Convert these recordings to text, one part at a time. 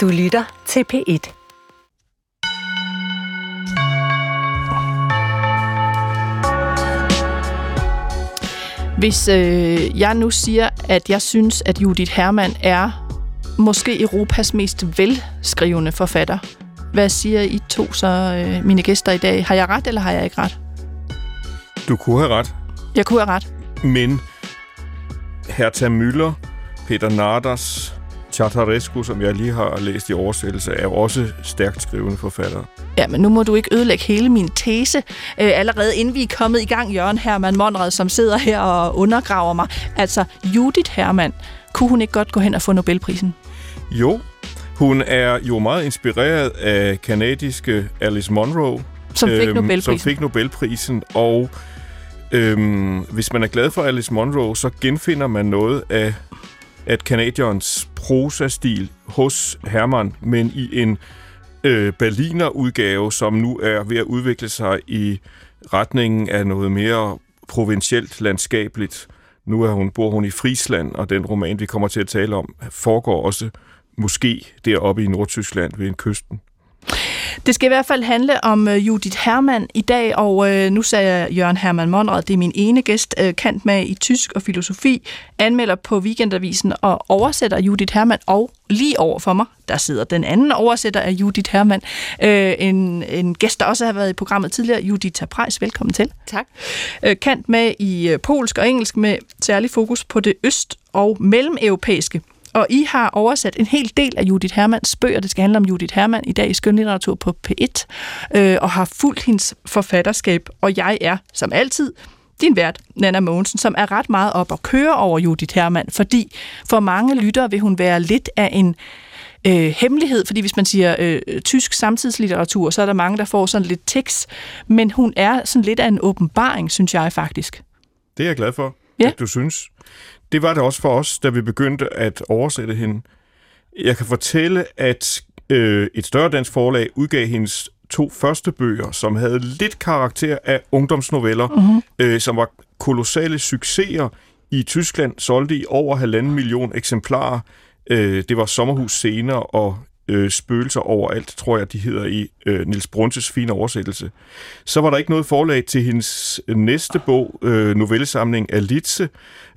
Du lytter til P1. Hvis øh, jeg nu siger, at jeg synes, at Judith Hermann er måske Europas mest velskrivende forfatter, hvad siger I to så, øh, mine gæster i dag? Har jeg ret, eller har jeg ikke ret? Du kunne have ret, Jeg kunne have ret. men Hertha Müller, Peter Narders, Chartarescu, som jeg lige har læst i oversættelse, er jo også stærkt skrivende forfattere. Ja, men nu må du ikke ødelægge hele min tese. Øh, allerede inden vi er kommet i gang, Jørgen Hermann Monrad, som sidder her og undergraver mig. Altså, Judith Hermann, kunne hun ikke godt gå hen og få Nobelprisen? Jo, hun er jo meget inspireret af kanadiske Alice Munro, Som fik øhm, Nobelprisen. som fik Nobelprisen, og øhm, hvis man er glad for Alice Munro, så genfinder man noget af at kanadierens prosastil hos Hermann, men i en øh, Berliner udgave, som nu er ved at udvikle sig i retningen af noget mere provincielt landskabeligt. Nu er hun, bor hun i Friesland, og den roman, vi kommer til at tale om, foregår også måske deroppe i Nordtyskland ved en kysten. Det skal i hvert fald handle om øh, Judith Hermann i dag, og øh, nu sagde jeg Jørgen Hermann Monrad, det er min ene gæst, øh, kant med i tysk og filosofi, anmelder på Weekendavisen og oversætter Judith Hermann, og lige over for mig, der sidder den anden oversætter af Judith Hermann, øh, en, en gæst, der også har været i programmet tidligere, Judith Prejs, velkommen til. Tak. Øh, kant med i øh, polsk og engelsk med særlig fokus på det øst- og mellemeuropæiske. Og I har oversat en hel del af Judith Hermanns bøger. Det skal handle om Judith Hermann i dag i skønlitteratur på P1, øh, og har fulgt hendes forfatterskab. Og jeg er, som altid, din vært, Nana Mogensen, som er ret meget op og køre over Judith Hermann, fordi for mange lyttere vil hun være lidt af en øh, hemmelighed, fordi hvis man siger øh, tysk samtidslitteratur, så er der mange, der får sådan lidt tekst, men hun er sådan lidt af en åbenbaring, synes jeg faktisk. Det er jeg glad for, Ja. at du synes. Det var det også for os, da vi begyndte at oversætte hende. Jeg kan fortælle, at øh, et større dansk forlag udgav hendes to første bøger, som havde lidt karakter af ungdomsnoveller, mm-hmm. øh, som var kolossale succeser i Tyskland, solgte i over halvanden million eksemplarer. Øh, det var Sommerhus Scener og øh, Spøgelser overalt, tror jeg, de hedder i øh, Nils Brunses fine oversættelse. Så var der ikke noget forlag til hendes næste bog, øh, novellesamling af Litze,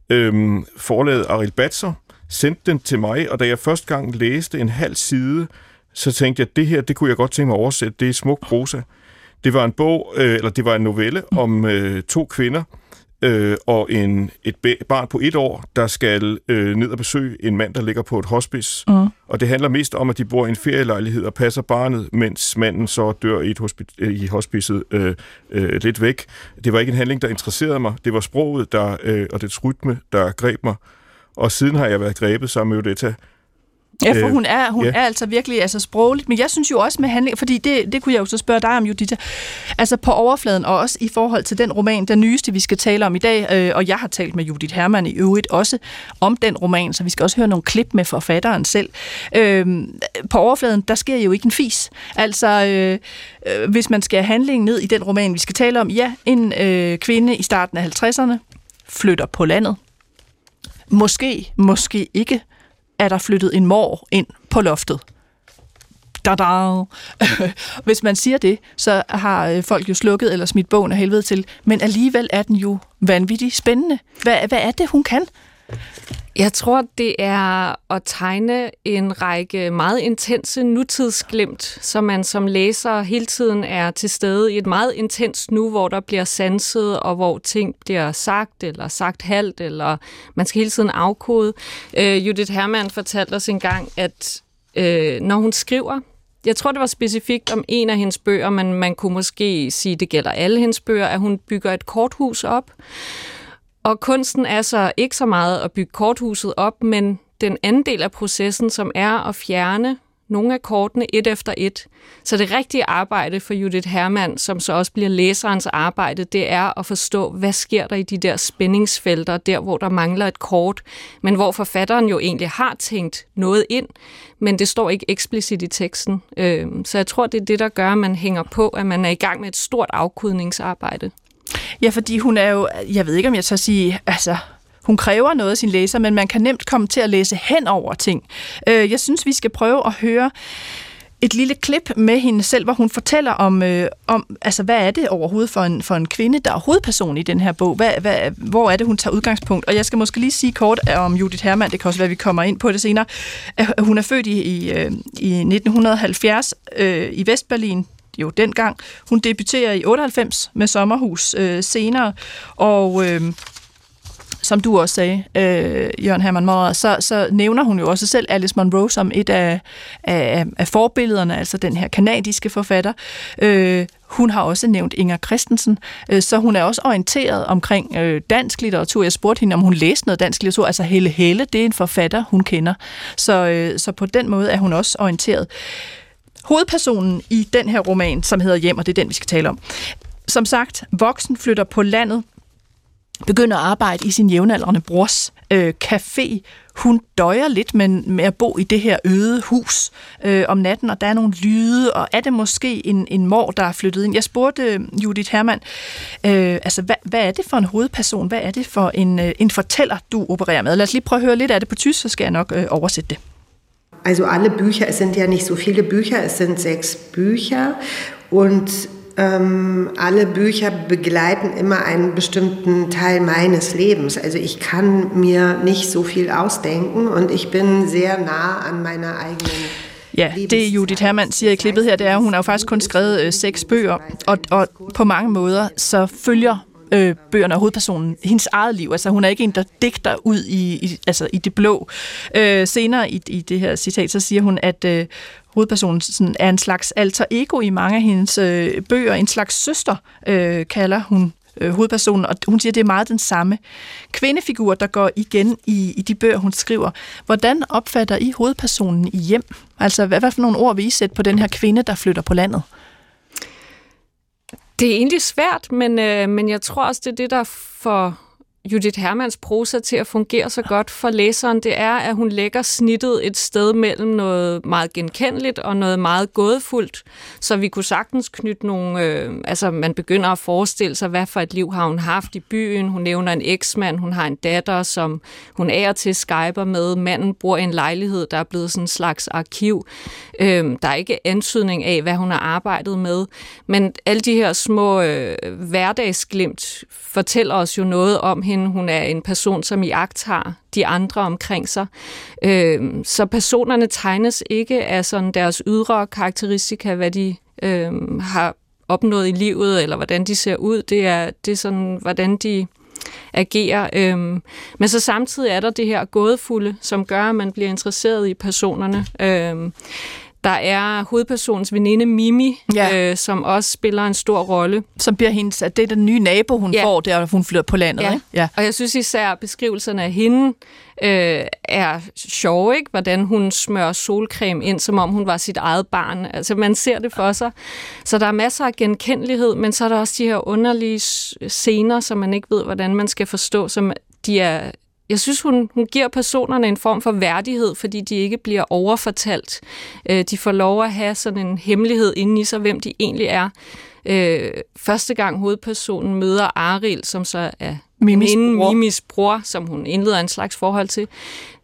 Øhm, forlaget Aril Batzer, sendte den til mig, og da jeg første gang læste en halv side, så tænkte jeg, at det her, det kunne jeg godt tænke mig at oversætte. Det er smuk prosa. Det var en bog, øh, eller det var en novelle om øh, to kvinder øh, og en, et ba- barn på et år, der skal øh, ned og besøge en mand, der ligger på et hospice. Mm. Og det handler mest om, at de bor i en ferielejlighed og passer barnet, mens manden så dør i, et hospi- øh, i hospicet øh, øh, lidt væk. Det var ikke en handling, der interesserede mig. Det var sproget der, øh, og dets rytme, der greb mig. Og siden har jeg været grebet sammen med Odetta. Ja, for Øh, hun er, hun ja. er altså virkelig altså sprogligt, men jeg synes jo også med handling, fordi det, det kunne jeg jo så spørge dig om, Judith, altså på overfladen, og også i forhold til den roman, den nyeste, vi skal tale om i dag, øh, og jeg har talt med Judith Hermann i øvrigt også om den roman, så vi skal også høre nogle klip med forfatteren selv. Øh, på overfladen, der sker jo ikke en fis. Altså, øh, øh, hvis man skal have handlingen ned i den roman, vi skal tale om, ja, en øh, kvinde i starten af 50'erne flytter på landet. Måske, måske ikke, er der flyttet en mor ind på loftet. Da-da. Hvis man siger det, så har øh, folk jo slukket eller smidt bogen af helvede til. Men alligevel er den jo vanvittigt spændende. Hvad, hvad er det, hun kan? Jeg tror, det er at tegne en række meget intense nutidsglimt, så man som læser hele tiden er til stede i et meget intens nu, hvor der bliver sanset, og hvor ting bliver sagt, eller sagt halvt, eller man skal hele tiden afkode. Øh, Judith Hermann fortalte os engang, at øh, når hun skriver, jeg tror, det var specifikt om en af hendes bøger, men man kunne måske sige, det gælder alle hendes bøger, at hun bygger et korthus op. Og kunsten er så ikke så meget at bygge korthuset op, men den anden del af processen, som er at fjerne nogle af kortene et efter et. Så det rigtige arbejde for Judith Hermann, som så også bliver læserens arbejde, det er at forstå, hvad sker der i de der spændingsfelter, der hvor der mangler et kort, men hvor forfatteren jo egentlig har tænkt noget ind, men det står ikke eksplicit i teksten. Øhm, så jeg tror, det er det, der gør, at man hænger på, at man er i gang med et stort afkodningsarbejde. Ja, fordi hun er jo, jeg ved ikke, om jeg så sige, altså, hun kræver noget af sin læser, men man kan nemt komme til at læse hen over ting. Øh, jeg synes, vi skal prøve at høre et lille klip med hende selv, hvor hun fortæller om, øh, om altså, hvad er det overhovedet for en, for en kvinde, der er hovedperson i den her bog? Hvad, hvad, hvor er det, hun tager udgangspunkt? Og jeg skal måske lige sige kort øh, om Judith Hermann, det kan også være, at vi kommer ind på det senere. Øh, hun er født i, i, i 1970 øh, i Vestberlin, jo dengang. Hun debuterer i 98 med Sommerhus øh, senere, og... Øh, som du også sagde, øh, Jørgen Hermann Maurer, så, så nævner hun jo også selv Alice Munro som et af, af, af forbillederne, altså den her kanadiske forfatter. Øh, hun har også nævnt Inger Christensen, øh, så hun er også orienteret omkring øh, dansk litteratur. Jeg spurgte hende, om hun læste noget dansk litteratur. Altså Helle Helle, det er en forfatter, hun kender. Så, øh, så på den måde er hun også orienteret. Hovedpersonen i den her roman, som hedder Hjem, og det er den, vi skal tale om. Som sagt, voksen flytter på landet begynder at arbejde i sin jævnaldrende brors øh, café. Hun døjer lidt med, med at bo i det her øde hus øh, om natten, og der er nogle lyde, og er det måske en, en mor, der er flyttet ind? Jeg spurgte øh, Judith Hermann, øh, altså hvad, hvad er det for en hovedperson? Hvad er det for en, øh, en fortæller, du opererer med? Lad os lige prøve at høre lidt af det på tysk, så skal jeg nok øh, oversætte det. Also alle Bücher, es sind ja nicht so viele Bücher, es sind sechs Bücher. Und ähm, alle Bücher begleiten immer einen bestimmten Teil meines Lebens. Also ich kann mir nicht so viel ausdenken und ich bin sehr nah an meiner eigenen Ja, det Judith Hermann siger i klippet her, det er, at hun har jo faktisk kun skrevet øh, seks bøger, og, og på mange måder så følger øh, bøgerne og hovedpersonen hendes eget liv. Altså hun er ikke en, der digter ud i, i, altså, i det blå. Øh, senere i, i det her citat, så siger hun, at øh, hovedpersonen sådan, er en slags alter ego i mange af hendes øh, bøger. En slags søster, øh, kalder hun øh, hovedpersonen, og hun siger, at det er meget den samme kvindefigur, der går igen i, i de bøger, hun skriver. Hvordan opfatter I hovedpersonen i hjem? Altså, hvad, hvad for nogle ord vil I sætte på den her kvinde, der flytter på landet? Det er egentlig svært, men, øh, men jeg tror også, det er det, der får Judith Hermans prosa til at fungere så godt for læseren, det er, at hun lægger snittet et sted mellem noget meget genkendeligt og noget meget gådefuldt. Så vi kunne sagtens knytte nogle... Øh, altså, man begynder at forestille sig, hvad for et liv har hun haft i byen. Hun nævner en eksmand, hun har en datter, som hun er til skyber med. Manden bor i en lejlighed, der er blevet sådan en slags arkiv. Øh, der er ikke antydning af, hvad hun har arbejdet med. Men alle de her små øh, hverdagsglimt fortæller os jo noget om hende hende. Hun er en person, som i agt har de andre omkring sig. Øh, så personerne tegnes ikke af sådan deres ydre karakteristika, hvad de øh, har opnået i livet, eller hvordan de ser ud. Det er, det er sådan, hvordan de agerer. Øhm, men så samtidig er der det her gådefulde, som gør, at man bliver interesseret i personerne. Øhm, der er hovedpersonens veninde Mimi, ja. øh, som også spiller en stor rolle. Som bliver hendes, at det er den nye nabo, hun ja. får, der hun flytter på landet. Ja. Ikke? ja, og jeg synes især, beskrivelserne af hende øh, er sjove, ikke? hvordan hun smører solcreme ind, som om hun var sit eget barn. Altså man ser det for sig. Så der er masser af genkendelighed, men så er der også de her underlige scener, som man ikke ved, hvordan man skal forstå, som de er jeg synes, hun, hun giver personerne en form for værdighed, fordi de ikke bliver overfortalt. Øh, de får lov at have sådan en hemmelighed inde i sig, hvem de egentlig er. Øh, første gang hovedpersonen møder Aril, som så er Mimis bror. Mimis bror, som hun indleder en slags forhold til.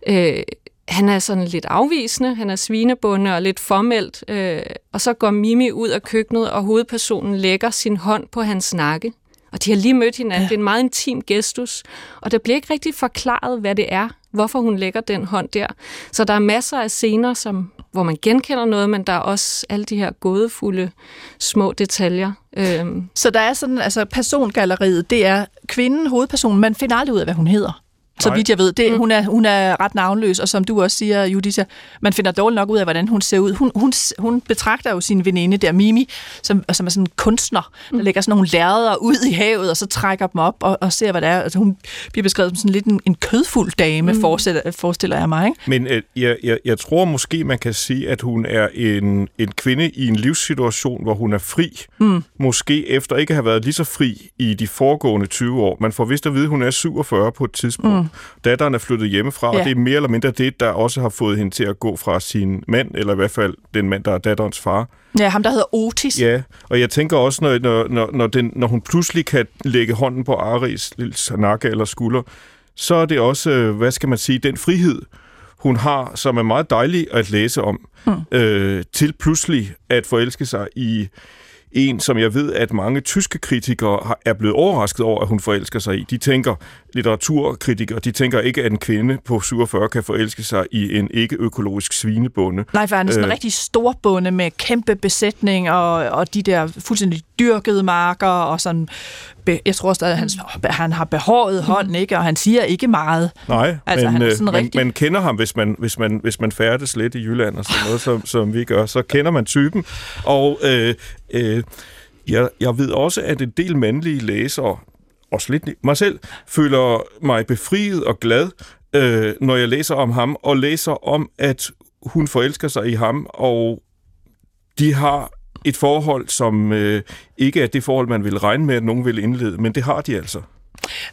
Øh, han er sådan lidt afvisende, han er svinebunde og lidt formelt, øh, og så går Mimi ud af køkkenet, og hovedpersonen lægger sin hånd på hans nakke. Og de har lige mødt hinanden. Ja. Det er en meget intim gestus. Og der bliver ikke rigtig forklaret, hvad det er, hvorfor hun lægger den hånd der. Så der er masser af scener, som, hvor man genkender noget, men der er også alle de her gådefulde små detaljer. Øhm. Så der er sådan, altså persongalleriet, det er kvinden, hovedpersonen, man finder aldrig ud af, hvad hun hedder så vidt jeg ved. Det, mm. hun, er, hun er ret navnløs, og som du også siger, Judita, man finder dårligt nok ud af, hvordan hun ser ud. Hun, hun, hun betragter jo sin veninde der, Mimi, som, som er sådan en kunstner, der mm. lægger sådan nogle lærreder ud i havet, og så trækker dem op og, og ser, hvad det er. Altså, hun bliver beskrevet som sådan lidt en, en kødfuld dame, mm. forestiller, forestiller jeg mig. Ikke? Men øh, jeg, jeg, jeg tror måske, man kan sige, at hun er en, en kvinde i en livssituation, hvor hun er fri. Mm. Måske efter ikke at have været lige så fri i de foregående 20 år. Man får vist at vide, at hun er 47 på et tidspunkt. Mm. Datteren er flyttet hjemmefra, ja. og det er mere eller mindre det, der også har fået hende til at gå fra sin mand, eller i hvert fald den mand, der er datterens far. Ja, ham der hedder Otis. Ja, og jeg tænker også, når, når, når, når, den, når hun pludselig kan lægge hånden på Aris nakke eller skulder, så er det også, øh, hvad skal man sige, den frihed, hun har, som er meget dejlig at læse om, mm. øh, til pludselig at forelske sig i en, som jeg ved, at mange tyske kritikere er blevet overrasket over, at hun forelsker sig i. De tænker, litteraturkritikere, de tænker ikke, at en kvinde på 47 kan forelske sig i en ikke-økologisk svinebonde. Nej, for han er sådan en øh, rigtig stor bonde med kæmpe besætning og, og de der fuldstændig dyrkede marker og sådan jeg tror stadig, at han, han har behåret hånden, ikke? og han siger ikke meget. Nej, altså, men, han er sådan man, rigtig... man kender ham, hvis man, hvis, man, hvis man færdes lidt i Jylland og sådan noget, som, som vi gør, så kender man typen. Og øh, øh, jeg, jeg ved også, at en del mandlige læsere, også lidt mig selv, føler mig befriet og glad, øh, når jeg læser om ham, og læser om, at hun forelsker sig i ham, og de har et forhold, som øh, ikke er det forhold, man vil regne med, at nogen vil indlede, men det har de altså.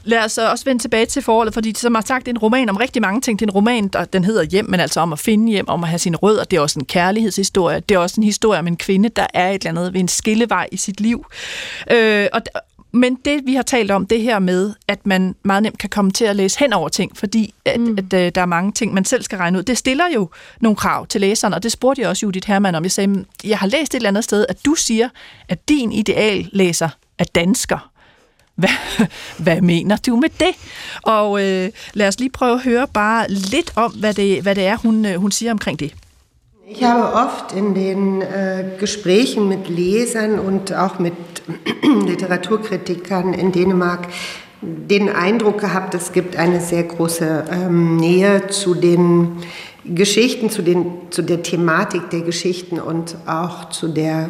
Lad os øh, også vende tilbage til forholdet, fordi som har sagt, det er en roman om rigtig mange ting. Det er en roman, der den hedder Hjem, men altså om at finde hjem, om at have sine rødder. Det er også en kærlighedshistorie. Det er også en historie om en kvinde, der er et eller andet ved en skillevej i sit liv. Øh, og, men det, vi har talt om, det her med, at man meget nemt kan komme til at læse hen over ting, fordi at, mm. at, at, øh, der er mange ting, man selv skal regne ud. Det stiller jo nogle krav til læseren, og det spurgte jeg også Judith Hermann om. Jeg sagde, jeg har læst et eller andet sted, at du siger, at din ideal læser er dansker. Hvad, hvad mener du med det? Og øh, lad os lige prøve at høre bare lidt om, hvad det, hvad det er, hun, øh, hun siger omkring det. Ich habe oft in den äh, Gesprächen mit Lesern und auch mit Literaturkritikern in Dänemark den Eindruck gehabt, es gibt eine sehr große ähm, Nähe zu den Geschichten, zu, den, zu der Thematik der Geschichten und auch zu der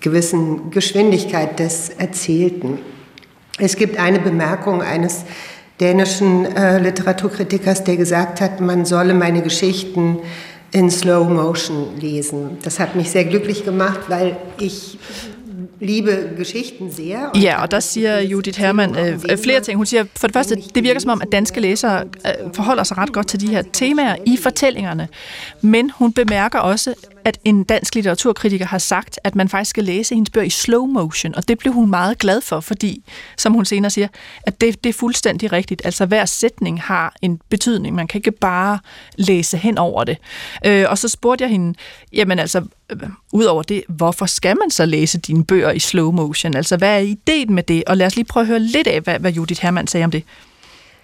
gewissen Geschwindigkeit des Erzählten. Es gibt eine Bemerkung eines dänischen äh, Literaturkritikers, der gesagt hat, man solle meine Geschichten in Slow Motion lesen. Das hat mich sehr glücklich gemacht, weil ich liebe Geschichten sehr. Ja, og der siger Judith Hermann øh, flere ting. Hun siger, for det første, det virker som om, at danske læsere øh, forholder sig ret godt til de her temaer i fortællingerne. Men hun bemærker også, at en dansk litteraturkritiker har sagt, at man faktisk skal læse hendes bøger i slow motion, og det blev hun meget glad for, fordi, som hun senere siger, at det, det er fuldstændig rigtigt. Altså hver sætning har en betydning. Man kan ikke bare læse hen over det. Øh, og så spurgte jeg hende, jamen altså, øh, udover det, hvorfor skal man så læse dine bøger i slow motion? Altså hvad er ideen med det? Og lad os lige prøve at høre lidt af, hvad, hvad Judith Hermann sagde om det.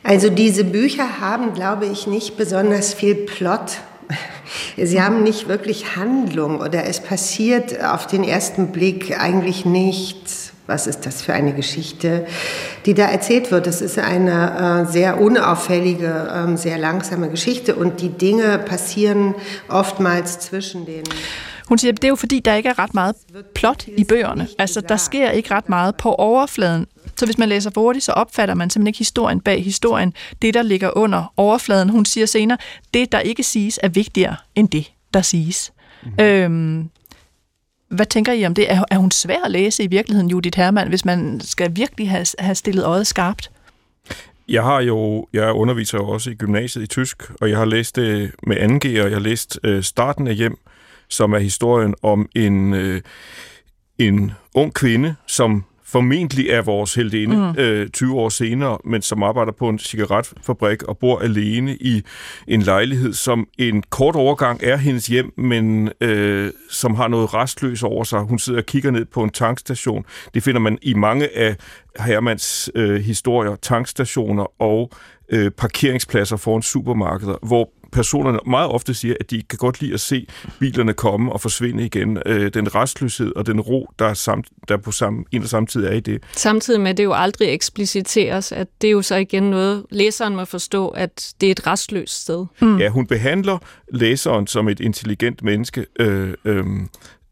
Also diese Bücher haben, glaube ich, nicht besonders viel Plot Sie haben nicht wirklich Handlung oder es passiert auf den ersten Blick eigentlich nichts. Was ist das für eine Geschichte, die da erzählt wird? Das ist eine äh, sehr unauffällige, äh, sehr langsame Geschichte und die Dinge passieren oftmals zwischen den Hun siger, det er jo fordi, der ikke er ret meget plot i bøgerne. Altså, der sker ikke ret meget på overfladen. Så hvis man læser for hurtigt, så opfatter man simpelthen ikke historien bag historien. Det, der ligger under overfladen. Hun siger senere, det, der ikke siges, er vigtigere end det, der siges. Mm. Øhm, hvad tænker I om det? Er, er hun svær at læse i virkeligheden, Judith Hermann, hvis man skal virkelig have, have stillet øjet skarpt? Jeg har jo, jeg underviser jo også i gymnasiet i tysk, og jeg har læst det med 2G, og jeg har læst øh, starten af hjem, som er historien om en, øh, en ung kvinde, som formentlig er vores heldinde mm. øh, 20 år senere, men som arbejder på en cigaretfabrik og bor alene i en lejlighed, som en kort overgang er hendes hjem, men øh, som har noget restløs over sig. Hun sidder og kigger ned på en tankstation. Det finder man i mange af Hermans øh, historier, tankstationer og øh, parkeringspladser foran supermarkeder, hvor personerne meget ofte siger, at de kan godt lide at se bilerne komme og forsvinde igen. Øh, den restløshed og den ro, der, er samt, der på samme, en og samme tid er i det. Samtidig med, at det jo aldrig ekspliciteres, at det er jo så igen noget, læseren må forstå, at det er et restløst sted. Mm. Ja, hun behandler læseren som et intelligent menneske, øh, øh,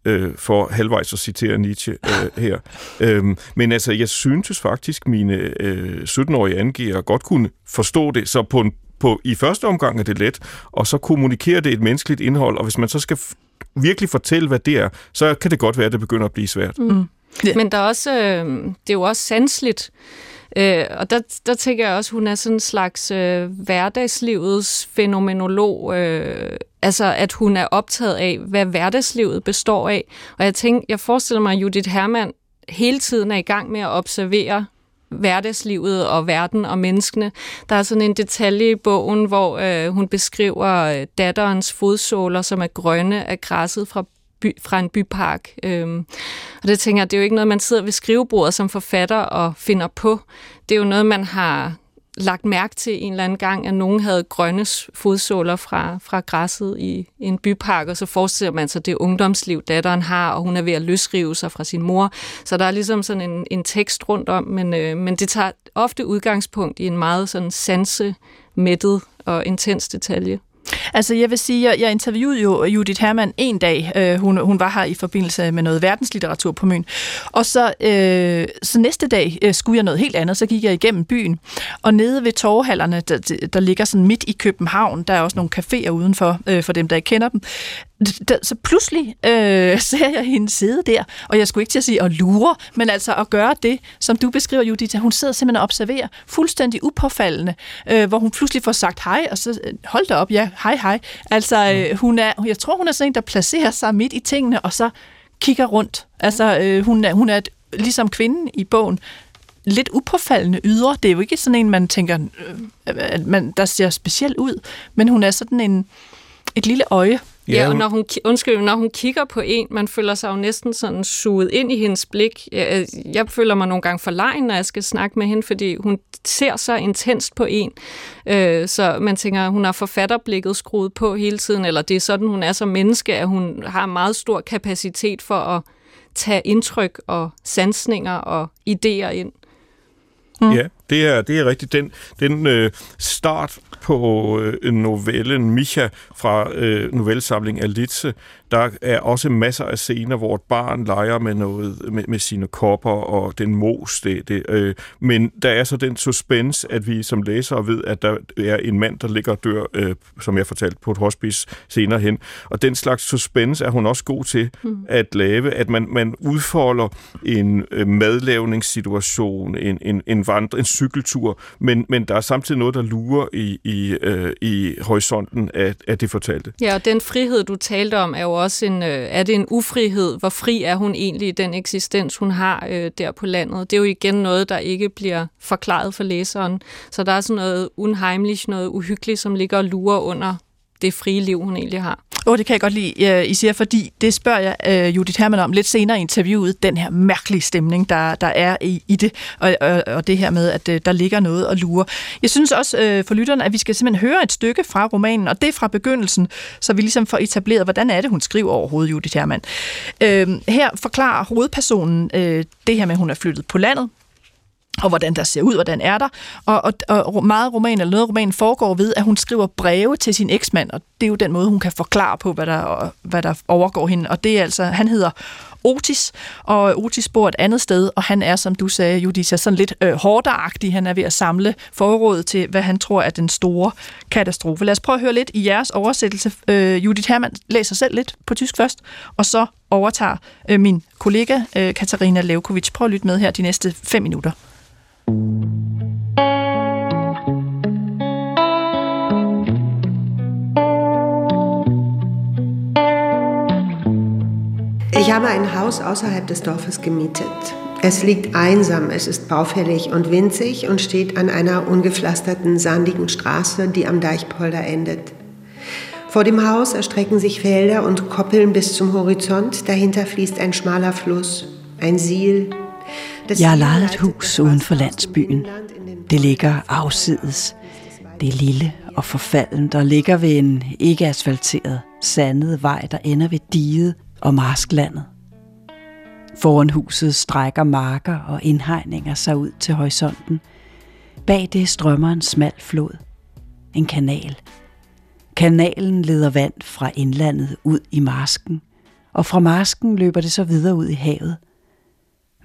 øh, for halvvejs at citere Nietzsche øh, her. Øhm, men altså, jeg syntes faktisk, mine øh, 17-årige angiver godt kunne forstå det, så på en på, i første omgang er det let, og så kommunikerer det et menneskeligt indhold, og hvis man så skal virkelig fortælle, hvad det er, så kan det godt være, at det begynder at blive svært. Mm. Yeah. Men der er også, øh, det er jo også sandsligt, øh, og der, der tænker jeg også, hun er sådan en slags øh, hverdagslivets fænomenolog, øh, altså at hun er optaget af, hvad hverdagslivet består af. Og jeg tænker, jeg forestiller mig, at Judith Hermann hele tiden er i gang med at observere hverdagslivet og verden og menneskene. Der er sådan en detalje i bogen, hvor øh, hun beskriver øh, datterens fodsåler, som er grønne af græsset fra by, fra en bypark. Øhm, og det tænker jeg, det er jo ikke noget, man sidder ved skrivebordet som forfatter og finder på. Det er jo noget, man har lagt mærke til en eller anden gang, at nogen havde grønne fodsåler fra, fra græsset i en bypark, og så forestiller man sig det ungdomsliv, datteren har, og hun er ved at løsrive sig fra sin mor. Så der er ligesom sådan en, en tekst rundt om, men, øh, men det tager ofte udgangspunkt i en meget sådan sansemættet og intens detalje. Altså, jeg vil sige, jeg, jeg interviewede jo Judith Hermann en dag. Øh, hun, hun var her i forbindelse med noget verdenslitteratur på Møn. Og så, øh, så næste dag øh, skulle jeg noget helt andet. Så gik jeg igennem byen. Og nede ved torvehallerne, der, der ligger sådan midt i København, der er også nogle caféer udenfor, øh, for dem, der ikke kender dem der, så pludselig øh, ser jeg hende sidde der, og jeg skulle ikke til at sige at lure, men altså at gøre det, som du beskriver, Judith, hun sidder simpelthen og observerer, fuldstændig upåfaldende, øh, hvor hun pludselig får sagt hej, og så øh, hold da op, ja, hej hej. Altså, øh, hun er, jeg tror, hun er sådan en, der placerer sig midt i tingene, og så kigger rundt. Altså, øh, hun, er, hun er et, ligesom kvinden i bogen, lidt upåfaldende ydre. Det er jo ikke sådan en, man tænker, øh, at man, der ser specielt ud, men hun er sådan en, et lille øje, Ja, og når hun, undskyld, når hun kigger på en, man føler sig jo næsten sådan suget ind i hendes blik. Jeg, jeg føler mig nogle gange for lejen, når jeg skal snakke med hende, fordi hun ser så intenst på en. Øh, så man tænker, hun har forfatterblikket skruet på hele tiden, eller det er sådan, hun er som menneske, at hun har meget stor kapacitet for at tage indtryk og sansninger og idéer ind. Mm. Ja, det er, det er rigtigt. Den, den øh, start på øh, novellen Micha fra øh, novellesamling Alitze, der er også masser af scener, hvor et barn leger med noget med, med sine kopper og den mos. Det, det, øh, men der er så den suspense, at vi som læsere ved, at der er en mand, der ligger og dør, øh, som jeg fortalte, på et hospice senere hen. Og den slags suspense er hun også god til mm. at lave, at man, man udfolder en øh, madlavningssituation, en, en, en, vandre, en cykeltur, men, men der er samtidig noget, der lurer i, i, øh, i horisonten af, af det fortalte. Ja, og den frihed, du talte om, er jo også en, øh, er det en ufrihed? Hvor fri er hun egentlig i den eksistens, hun har øh, der på landet? Det er jo igen noget, der ikke bliver forklaret for læseren. Så der er sådan noget unheimlich, noget uhyggeligt, som ligger og lurer under det frie liv, hun egentlig har. Åh, oh, det kan jeg godt lide, øh, I siger, fordi det spørger jeg uh, Judith Hermann om lidt senere i interviewet, den her mærkelige stemning, der, der er i, i det, og, og, og det her med, at uh, der ligger noget og lure. Jeg synes også uh, for lytterne, at vi skal simpelthen høre et stykke fra romanen, og det er fra begyndelsen, så vi ligesom får etableret, hvordan er det, hun skriver overhovedet, Judith Hermann. Uh, her forklarer hovedpersonen uh, det her med, at hun er flyttet på landet, og hvordan der ser ud, hvordan er der. Og, og, og meget roman, eller noget roman foregår ved, at hun skriver breve til sin eksmand, og det er jo den måde, hun kan forklare på, hvad der, hvad der overgår hende. Og det er altså, han hedder Otis, og Otis bor et andet sted, og han er, som du sagde, Judith, sådan lidt øh, hårderagtig. Han er ved at samle forråd til, hvad han tror er den store katastrofe. Lad os prøve at høre lidt i jeres oversættelse. Øh, Judith Hermann læser selv lidt på tysk først, og så overtager øh, min kollega øh, Katarina Levkovic. Prøv at lytte med her de næste fem minutter. Ich habe ein Haus außerhalb des Dorfes gemietet. Es liegt einsam, es ist baufällig und winzig und steht an einer ungepflasterten, sandigen Straße, die am Deichpolder endet. Vor dem Haus erstrecken sich Felder und Koppeln bis zum Horizont. Dahinter fließt ein schmaler Fluss, ein Siel, Jeg har lejet et hus uden for landsbyen. Det ligger afsides. Det er lille og forfaldent der ligger ved en ikke asfalteret, sandet vej, der ender ved diget og marsklandet. Foran huset strækker marker og indhegninger sig ud til horisonten. Bag det strømmer en smal flod. En kanal. Kanalen leder vand fra indlandet ud i marsken, og fra marsken løber det så videre ud i havet –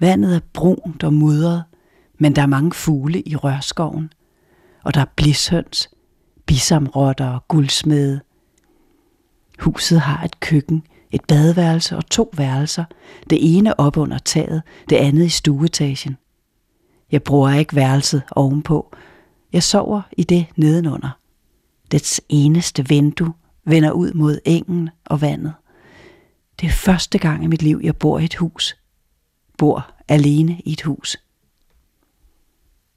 Vandet er brunt og mudret, men der er mange fugle i rørskoven, og der er blishøns, bisamrotter og guldsmede. Huset har et køkken, et badeværelse og to værelser, det ene op under taget, det andet i stueetagen. Jeg bruger ikke værelset ovenpå. Jeg sover i det nedenunder. Dets eneste vindue vender ud mod engen og vandet. Det er første gang i mit liv, jeg bor i et hus, bor alene i et hus.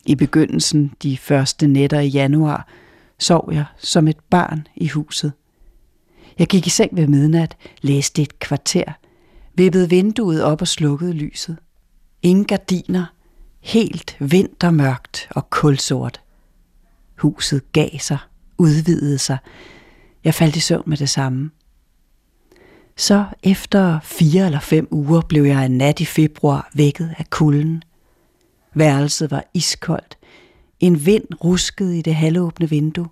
I begyndelsen, de første nætter i januar, sov jeg som et barn i huset. Jeg gik i seng ved midnat, læste et kvarter, vippede vinduet op og slukkede lyset. Ingen gardiner, helt vintermørkt og kulsort. Huset gav sig, udvidede sig. Jeg faldt i søvn med det samme. Så efter fire eller fem uger blev jeg en nat i februar vækket af kulden. Værelset var iskoldt. En vind ruskede i det halvåbne vindue.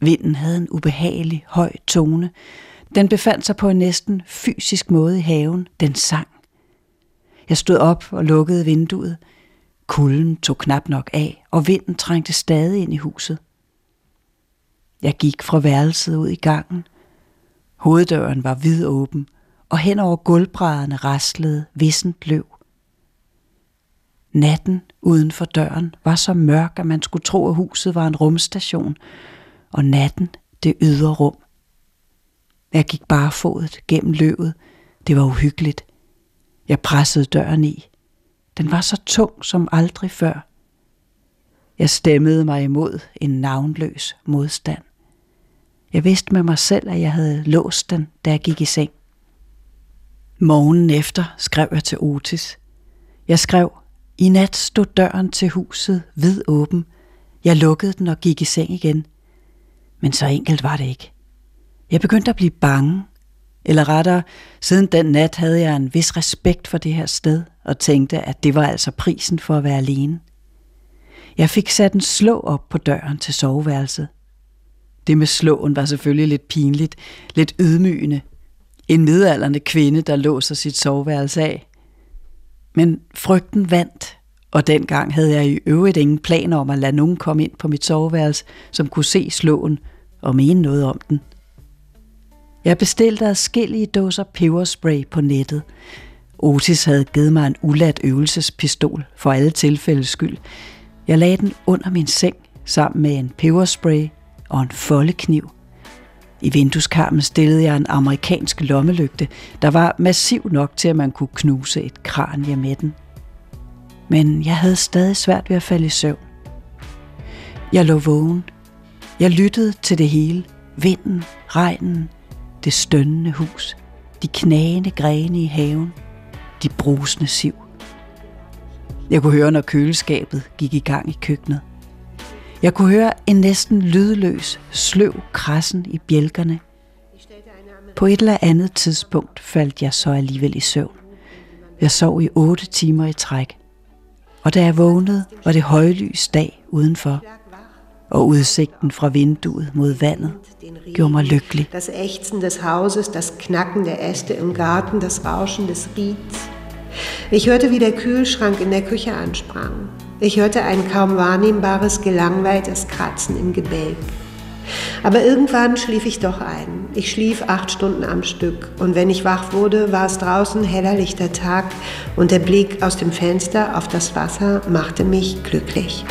Vinden havde en ubehagelig høj tone. Den befandt sig på en næsten fysisk måde i haven. Den sang. Jeg stod op og lukkede vinduet. Kulden tog knap nok af, og vinden trængte stadig ind i huset. Jeg gik fra værelset ud i gangen. Hoveddøren var vidåben, og hen over gulvbrædderne raslede vissent løv. Natten uden for døren var så mørk, at man skulle tro, at huset var en rumstation, og natten det ydre rum. Jeg gik barefodet gennem løvet. Det var uhyggeligt. Jeg pressede døren i. Den var så tung som aldrig før. Jeg stemmede mig imod en navnløs modstand. Jeg vidste med mig selv, at jeg havde låst den, da jeg gik i seng. Morgen efter skrev jeg til Otis. Jeg skrev, i nat stod døren til huset vid åben. Jeg lukkede den og gik i seng igen. Men så enkelt var det ikke. Jeg begyndte at blive bange. Eller rettere, siden den nat havde jeg en vis respekt for det her sted, og tænkte, at det var altså prisen for at være alene. Jeg fik sat en slå op på døren til soveværelset. Det med slåen var selvfølgelig lidt pinligt, lidt ydmygende. En midalderne kvinde, der låser sit soveværelse af. Men frygten vandt, og dengang havde jeg i øvrigt ingen planer om at lade nogen komme ind på mit soveværelse, som kunne se slåen og mene noget om den. Jeg bestilte adskillige dåser peberspray på nettet. Otis havde givet mig en ulat øvelsespistol for alle tilfældes skyld. Jeg lagde den under min seng sammen med en peberspray og en foldekniv. I vindueskarmen stillede jeg en amerikansk lommelygte, der var massiv nok til, at man kunne knuse et kranje med den. Men jeg havde stadig svært ved at falde i søvn. Jeg lå vågen. Jeg lyttede til det hele. Vinden, regnen, det stønnende hus, de knagende grene i haven, de brusende siv. Jeg kunne høre, når køleskabet gik i gang i køkkenet. Jeg kunne høre en næsten lydløs, sløv krassen i bjælkerne. På et eller andet tidspunkt faldt jeg så alligevel i søvn. Jeg sov i otte timer i træk. Og da jeg vågnede, var det højlys dag udenfor og udsigten fra vinduet mod vandet gjorde mig lykkelig. Das Ächzen des Hauses, das Knacken der Äste im Garten, das Rauschen des Rieds. Ich hörte, wie der Kühlschrank in der Küche ansprang. Ich hörte ein kaum wahrnehmbares, gelangweiltes Kratzen im Gebälk. Aber irgendwann schlief ich doch ein. Ich schlief acht Stunden am Stück. Und wenn ich wach wurde, war es draußen heller lichter Tag und der Blick aus dem Fenster auf das Wasser machte mich glücklich.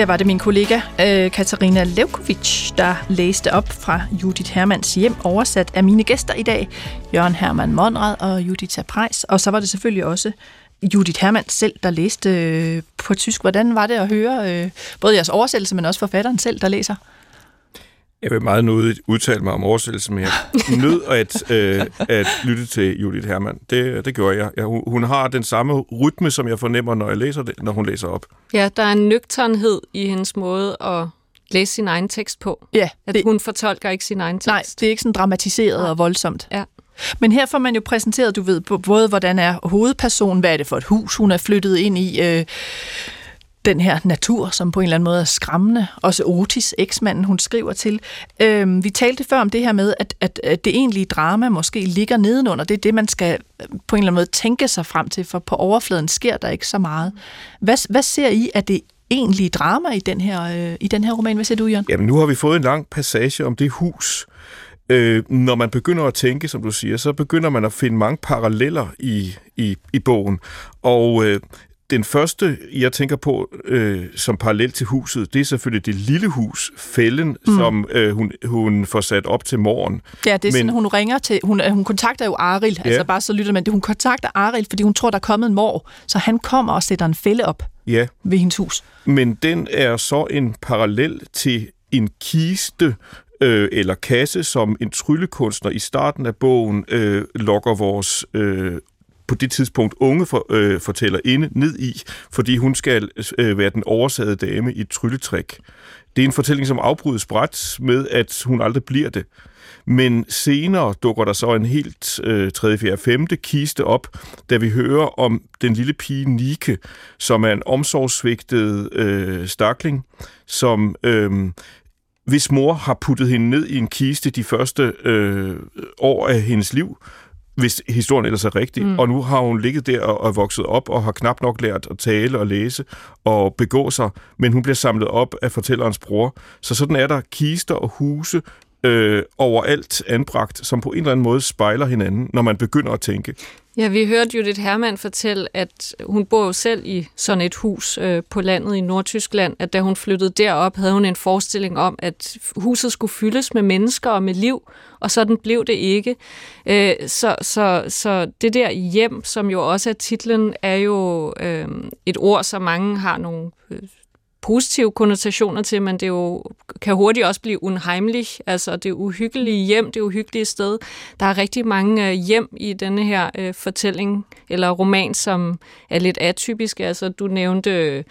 Her var det min kollega øh, Katarina Levkovic, der læste op fra Judith Hermans hjem, oversat af mine gæster i dag, Jørgen Hermann Monrad og Judith Preis. Og så var det selvfølgelig også Judith Hermann selv, der læste øh, på tysk. Hvordan var det at høre øh, både jeres oversættelse, men også forfatteren selv, der læser? Jeg vil meget nødigt udtale mig om oversættelse, men jeg nød at, øh, at lytte til Judith Hermann. Det, det gjorde jeg. jeg. Hun har den samme rytme, som jeg fornemmer, når jeg læser det, når hun læser op. Ja, der er en nøgternhed i hendes måde at læse sin egen tekst på. Ja. At det, hun fortolker ikke sin egen tekst. Nej, det er ikke sådan dramatiseret ja. og voldsomt. Ja. Men her får man jo præsenteret, du ved, både hvordan er hovedpersonen, hvad er det for et hus, hun er flyttet ind i, øh, den her natur, som på en eller anden måde er skræmmende. Også Otis, eksmanden, hun skriver til. Øhm, vi talte før om det her med, at, at, at det egentlige drama måske ligger nedenunder. Det er det, man skal øh, på en eller anden måde tænke sig frem til, for på overfladen sker der ikke så meget. Hvad, hvad ser I af det egentlige drama i den her, øh, i den her roman? Hvad siger du, Jørgen? Jamen, nu har vi fået en lang passage om det hus, øh, når man begynder at tænke, som du siger, så begynder man at finde mange paralleller i, i, i bogen. Og øh, den første, jeg tænker på øh, som parallel til huset, det er selvfølgelig det lille hus, fælden, mm. som øh, hun, hun får sat op til morgen. Ja, det er Men, sådan, hun ringer til, hun, hun kontakter jo Aril, ja. altså bare så lytter man, hun kontakter Aril, fordi hun tror, der er kommet en mor, så han kommer og sætter en fælde op ja. ved hendes hus. Men den er så en parallel til en kiste, øh, eller kasse, som en tryllekunstner i starten af bogen øh, lokker vores øh, på det tidspunkt unge for, øh, fortæller inde ned i, fordi hun skal øh, være den oversagede dame i et trylletræk. Det er en fortælling, som afbrydes bræt med, at hun aldrig bliver det. Men senere dukker der så en helt øh, 3., 4., 5. kiste op, da vi hører om den lille pige Nike, som er en omsorgsvigtet øh, stakling, som øh, hvis mor har puttet hende ned i en kiste de første øh, år af hendes liv, hvis historien ellers er rigtig. Mm. Og nu har hun ligget der og, og vokset op og har knap nok lært at tale og læse og begå sig, men hun bliver samlet op af fortællerens bror. Så sådan er der kister og huse øh, overalt anbragt, som på en eller anden måde spejler hinanden, når man begynder at tænke. Ja, vi hørte Judith Hermann fortælle, at hun bor jo selv i sådan et hus øh, på landet i Nordtyskland, at da hun flyttede derop, havde hun en forestilling om, at huset skulle fyldes med mennesker og med liv, og sådan blev det ikke. Øh, så, så, så det der hjem, som jo også er titlen, er jo øh, et ord, som mange har nogle øh, positive konnotationer til, men det jo, kan hurtigt også blive unheimlich, altså det uhyggelige hjem, det uhyggelige sted. Der er rigtig mange øh, hjem i denne her øh, fortælling, eller roman, som er lidt atypiske. Altså du nævnte øh,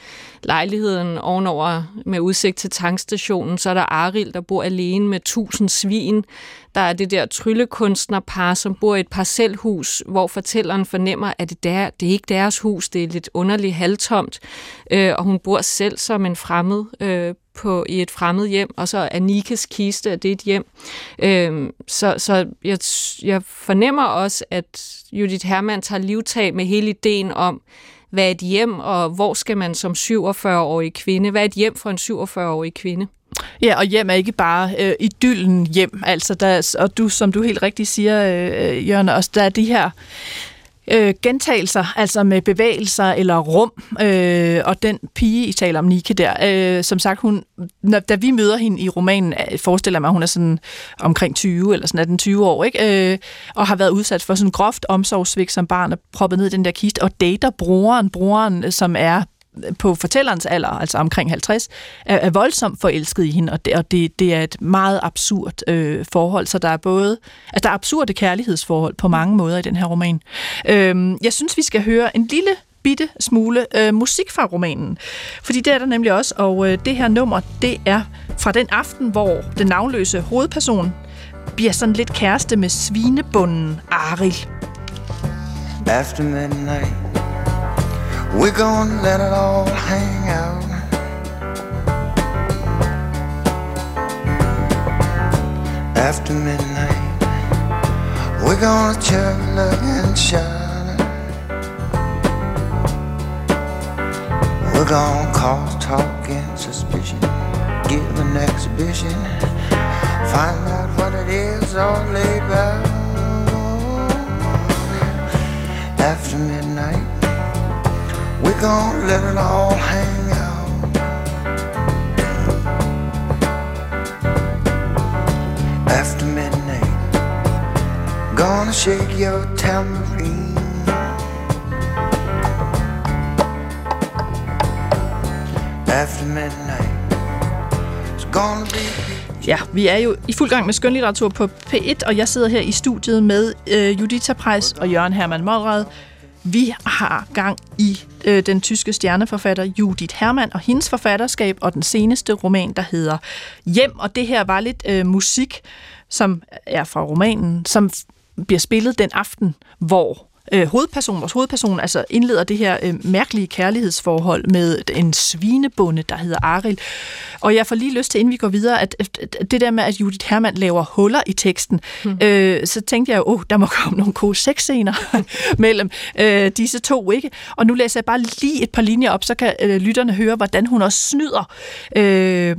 lejligheden ovenover med udsigt til tankstationen, så er der Aril, der bor alene med tusind svin. Der er det der tryllekunstnerpar, som bor i et parcelhus, hvor fortælleren fornemmer, at det, der, det er ikke deres hus, det er lidt underligt halvtomt, øh, og hun bor selv som en fremmed øh, på, i et fremmed hjem, og så er Nikes kiste, det er et hjem. Øh, så så jeg, jeg fornemmer også, at Judith Hermann tager livtag med hele ideen om, hvad er et hjem, og hvor skal man som 47-årig kvinde, hvad er et hjem for en 47-årig kvinde? Ja, og hjem er ikke bare øh, idyllen hjem, altså der, og du, som du helt rigtigt siger, øh, øh Jørgen, også der er de her øh, gentagelser, altså med bevægelser eller rum, øh, og den pige, I taler om, Nike der, øh, som sagt, hun, når, da vi møder hende i romanen, øh, forestiller mig, at hun er sådan omkring 20, eller sådan 18-20 år, ikke? Øh, og har været udsat for sådan groft omsorgssvigt som barn, og proppet ned i den der kiste, og dater broren, broren, øh, som er på fortællerens alder, altså omkring 50, er, er voldsomt forelsket i hende, og det, og det, det er et meget absurd øh, forhold, så der er både, altså der er absurde kærlighedsforhold på mange måder i den her roman. Øhm, jeg synes, vi skal høre en lille bitte smule øh, musik fra romanen. Fordi det er der nemlig også, og øh, det her nummer, det er fra den aften, hvor den navnløse hovedperson bliver sådan lidt kæreste med svinebunden Aril. After midnight We're gonna let it all hang out. After midnight, we're gonna chug, look, and shine. We're gonna cause talk and suspicion, give an exhibition, find out what it is all about. After midnight. We're gonna let it all hang out. After midnight, gonna shake your tambourine. After midnight, it's gonna be. Ja, vi er jo i fuld gang med skønlitteratur på P1, og jeg sidder her i studiet med øh, Judita Preis og Jørgen Hermann Målred. Vi har gang i øh, den tyske stjerneforfatter Judith Hermann og hendes forfatterskab, og den seneste roman, der hedder Hjem, og det her var lidt øh, musik, som er fra romanen, som bliver spillet den aften, hvor øh, hovedperson, vores hovedperson, altså indleder det her øh, mærkelige kærlighedsforhold med en svinebonde, der hedder Aril. Og jeg får lige lyst til, inden vi går videre, at, at, det der med, at Judith Hermann laver huller i teksten, hmm. øh, så tænkte jeg jo, oh, der må komme nogle gode sexscener mellem øh, disse to, ikke? Og nu læser jeg bare lige et par linjer op, så kan øh, lytterne høre, hvordan hun også snyder. Øh,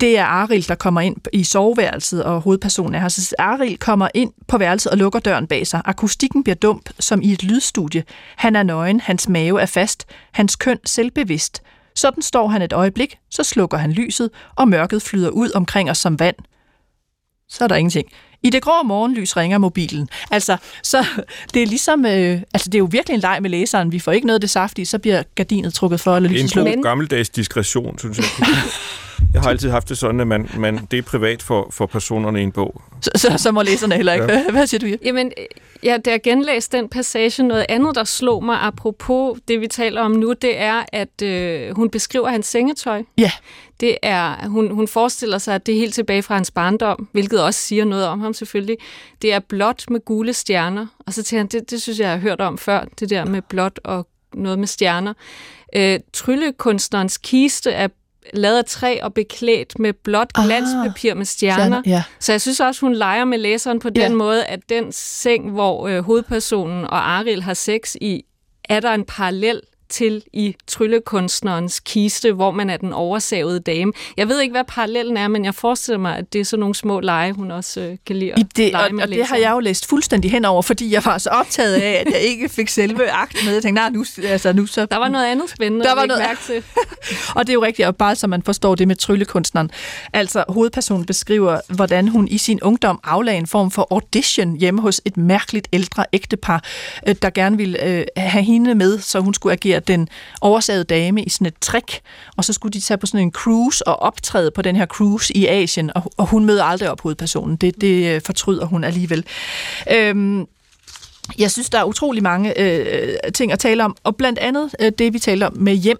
det er Aril, der kommer ind i soveværelset, og hovedpersonen er her. Så Aril kommer ind på værelset og lukker døren bag sig. Akustikken bliver dum, rum som i et lydstudie. Han er nøgen, hans mave er fast, hans køn selvbevidst. Sådan står han et øjeblik, så slukker han lyset, og mørket flyder ud omkring os som vand. Så er der ingenting. I det grå morgenlys ringer mobilen. Altså, så det er ligesom, øh, altså det er jo virkelig en leg med læseren. Vi får ikke noget af det saftige, så bliver gardinet trukket for, eller lyset Det er en god gammeldags diskretion, synes jeg. Jeg har altid haft det sådan, at man, man, det er privat for, for personerne i en bog. Så, så, så må læserne heller ikke. Ja. Hvad siger du, Jamen, ja, da jeg genlæste den passage, noget andet, der slog mig apropos det, vi taler om nu, det er, at øh, hun beskriver hans sengetøj. Ja. Det er, hun, hun forestiller sig, at det er helt tilbage fra hans barndom, hvilket også siger noget om ham selvfølgelig. Det er blåt med gule stjerner. Og så tænker han, det, det synes jeg, jeg har hørt om før, det der med blåt og noget med stjerner. Øh, tryllekunstnerens kiste er lavet af træ og beklædt med blåt ah, glanspapir ah, med stjerner. stjerner ja. Så jeg synes også, hun leger med læseren på den ja. måde, at den seng, hvor øh, hovedpersonen og Aril har sex i, er der en parallel til i tryllekunstnerens kiste, hvor man er den oversavede dame. Jeg ved ikke, hvad parallellen er, men jeg forestiller mig, at det er sådan nogle små lege, hun også øh, kan lide at det, lege og, med og det har jeg jo læst fuldstændig henover, fordi jeg var så optaget af, at jeg ikke fik selve akten med. Jeg tænkte, nej, nu, altså, nu så... Der var noget andet spændende, der var noget... mærke til. og det er jo rigtigt, og bare så man forstår det med tryllekunstneren. Altså, hovedpersonen beskriver, hvordan hun i sin ungdom aflagde en form for audition hjemme hos et mærkeligt ældre ægtepar, øh, der gerne ville øh, have hende med, så hun skulle agere den oversagede dame i sådan et trick, og så skulle de tage på sådan en cruise og optræde på den her cruise i Asien, og, og hun møder aldrig op hovedpersonen. Det, det øh, fortryder hun alligevel. Øhm, jeg synes, der er utrolig mange øh, øh, ting at tale om, og blandt andet øh, det, vi taler om med hjem.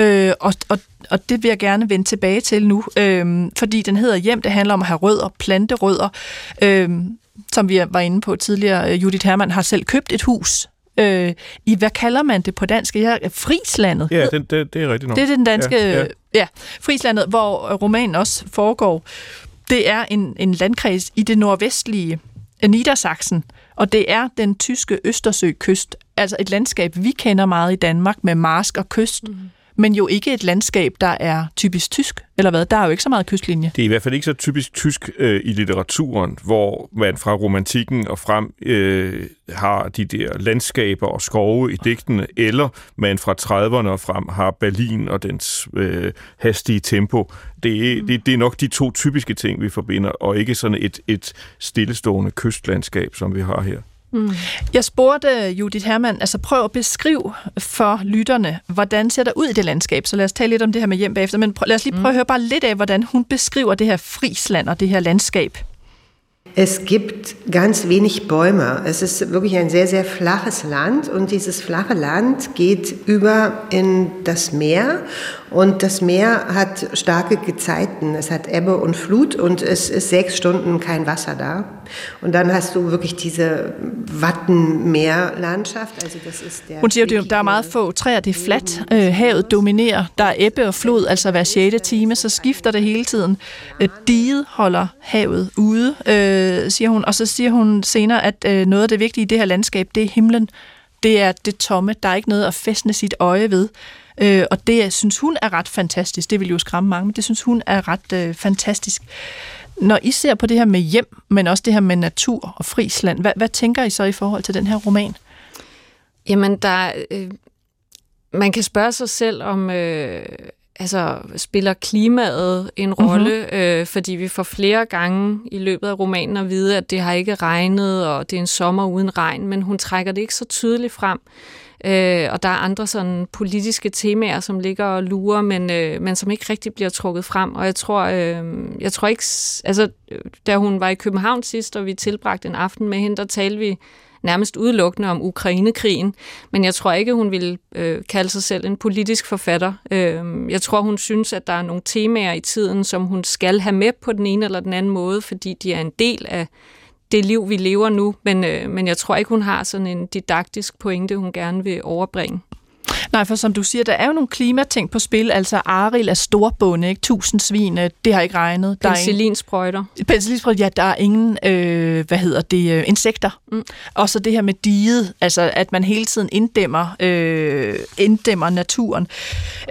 Øh, og, og, og det vil jeg gerne vende tilbage til nu, øh, fordi den hedder hjem. Det handler om at have rødder, planterødder. Øh, som vi var inde på tidligere, øh, Judith Hermann har selv købt et hus øh, i, hvad kalder man det på dansk? Ja, Frislandet. Ja, det, det, det er rigtigt nok. Det er den danske, ja, ja. ja Frislandet, hvor romanen også foregår. Det er en, en landkreds i det nordvestlige Niedersachsen, og det er den tyske Østersøkyst, altså et landskab, vi kender meget i Danmark med marsk og kyst. Mm men jo ikke et landskab, der er typisk tysk, eller hvad? Der er jo ikke så meget kystlinje. Det er i hvert fald ikke så typisk tysk øh, i litteraturen, hvor man fra romantikken og frem øh, har de der landskaber og skove i digtene, eller man fra 30'erne og frem har Berlin og dens øh, hastige tempo. Det er, mm. det, det er nok de to typiske ting, vi forbinder, og ikke sådan et, et stillestående kystlandskab, som vi har her. Mm. Jeg spurgte Judith Hermann, altså prøv at beskrive for lytterne, hvordan ser der ud i det landskab. Så lad os tale lidt om det her med hjem bagefter, men prøv, lad os lige prøve mm. at høre bare lidt af, hvordan hun beskriver det her Friesland og det her landskab. Es gibt ganz wenig Bäume. Es ist wirklich ein sehr, sehr flaches Land und dieses flache Land geht über in das Meer Und das Meer hat starke Gezeiten. Es hat Ebbe und Flut und es ist sechs Stunden kein Wasser da. Und dann hast du wirklich diese Wattenmeerlandschaft. Altså das ist der Hun siger, at der er meget få træer, det er fladt. Øh, havet dominerer. Der er ebbe og flod, altså hver 6. time, så skifter det hele tiden. Øh, diget holder havet ude, øh, siger hun. Og så siger hun senere, at øh, noget af det vigtige i det her landskab, det er himlen. Det er det tomme. Der er ikke noget at fæstne sit øje ved. Øh, og det synes hun er ret fantastisk. Det vil jo skræmme mange, men det synes hun er ret øh, fantastisk. Når I ser på det her med hjem, men også det her med natur og Friesland, hvad, hvad tænker I så i forhold til den her roman? Jamen, der, øh, man kan spørge sig selv om, øh, altså, spiller klimaet en mhm. rolle? Mm-hmm. Øh, fordi vi får flere gange i løbet af romanen at vide, at det har ikke regnet, og det er en sommer uden regn, men hun trækker det ikke så tydeligt frem. Øh, og der er andre sådan politiske temaer, som ligger og lurer, men, øh, men som ikke rigtig bliver trukket frem. Og jeg tror, øh, jeg tror ikke... Altså, da hun var i København sidst, og vi tilbragte en aften med hende, der talte vi nærmest udelukkende om Ukrainekrigen. Men jeg tror ikke, hun ville øh, kalde sig selv en politisk forfatter. Øh, jeg tror, hun synes, at der er nogle temaer i tiden, som hun skal have med på den ene eller den anden måde, fordi de er en del af det liv, vi lever nu, men, øh, men jeg tror ikke, hun har sådan en didaktisk pointe, hun gerne vil overbringe. Nej, for som du siger, der er jo nogle klimating på spil. Altså, Aril er storbunde, ikke? Tusind svin, øh, det har ikke regnet. Penicillinsprøjter. Penicillinsprøjter, ja, der er ingen, øh, hvad hedder det, øh, insekter. Mm. Og så det her med diget, altså at man hele tiden inddæmmer, øh, inddæmmer naturen.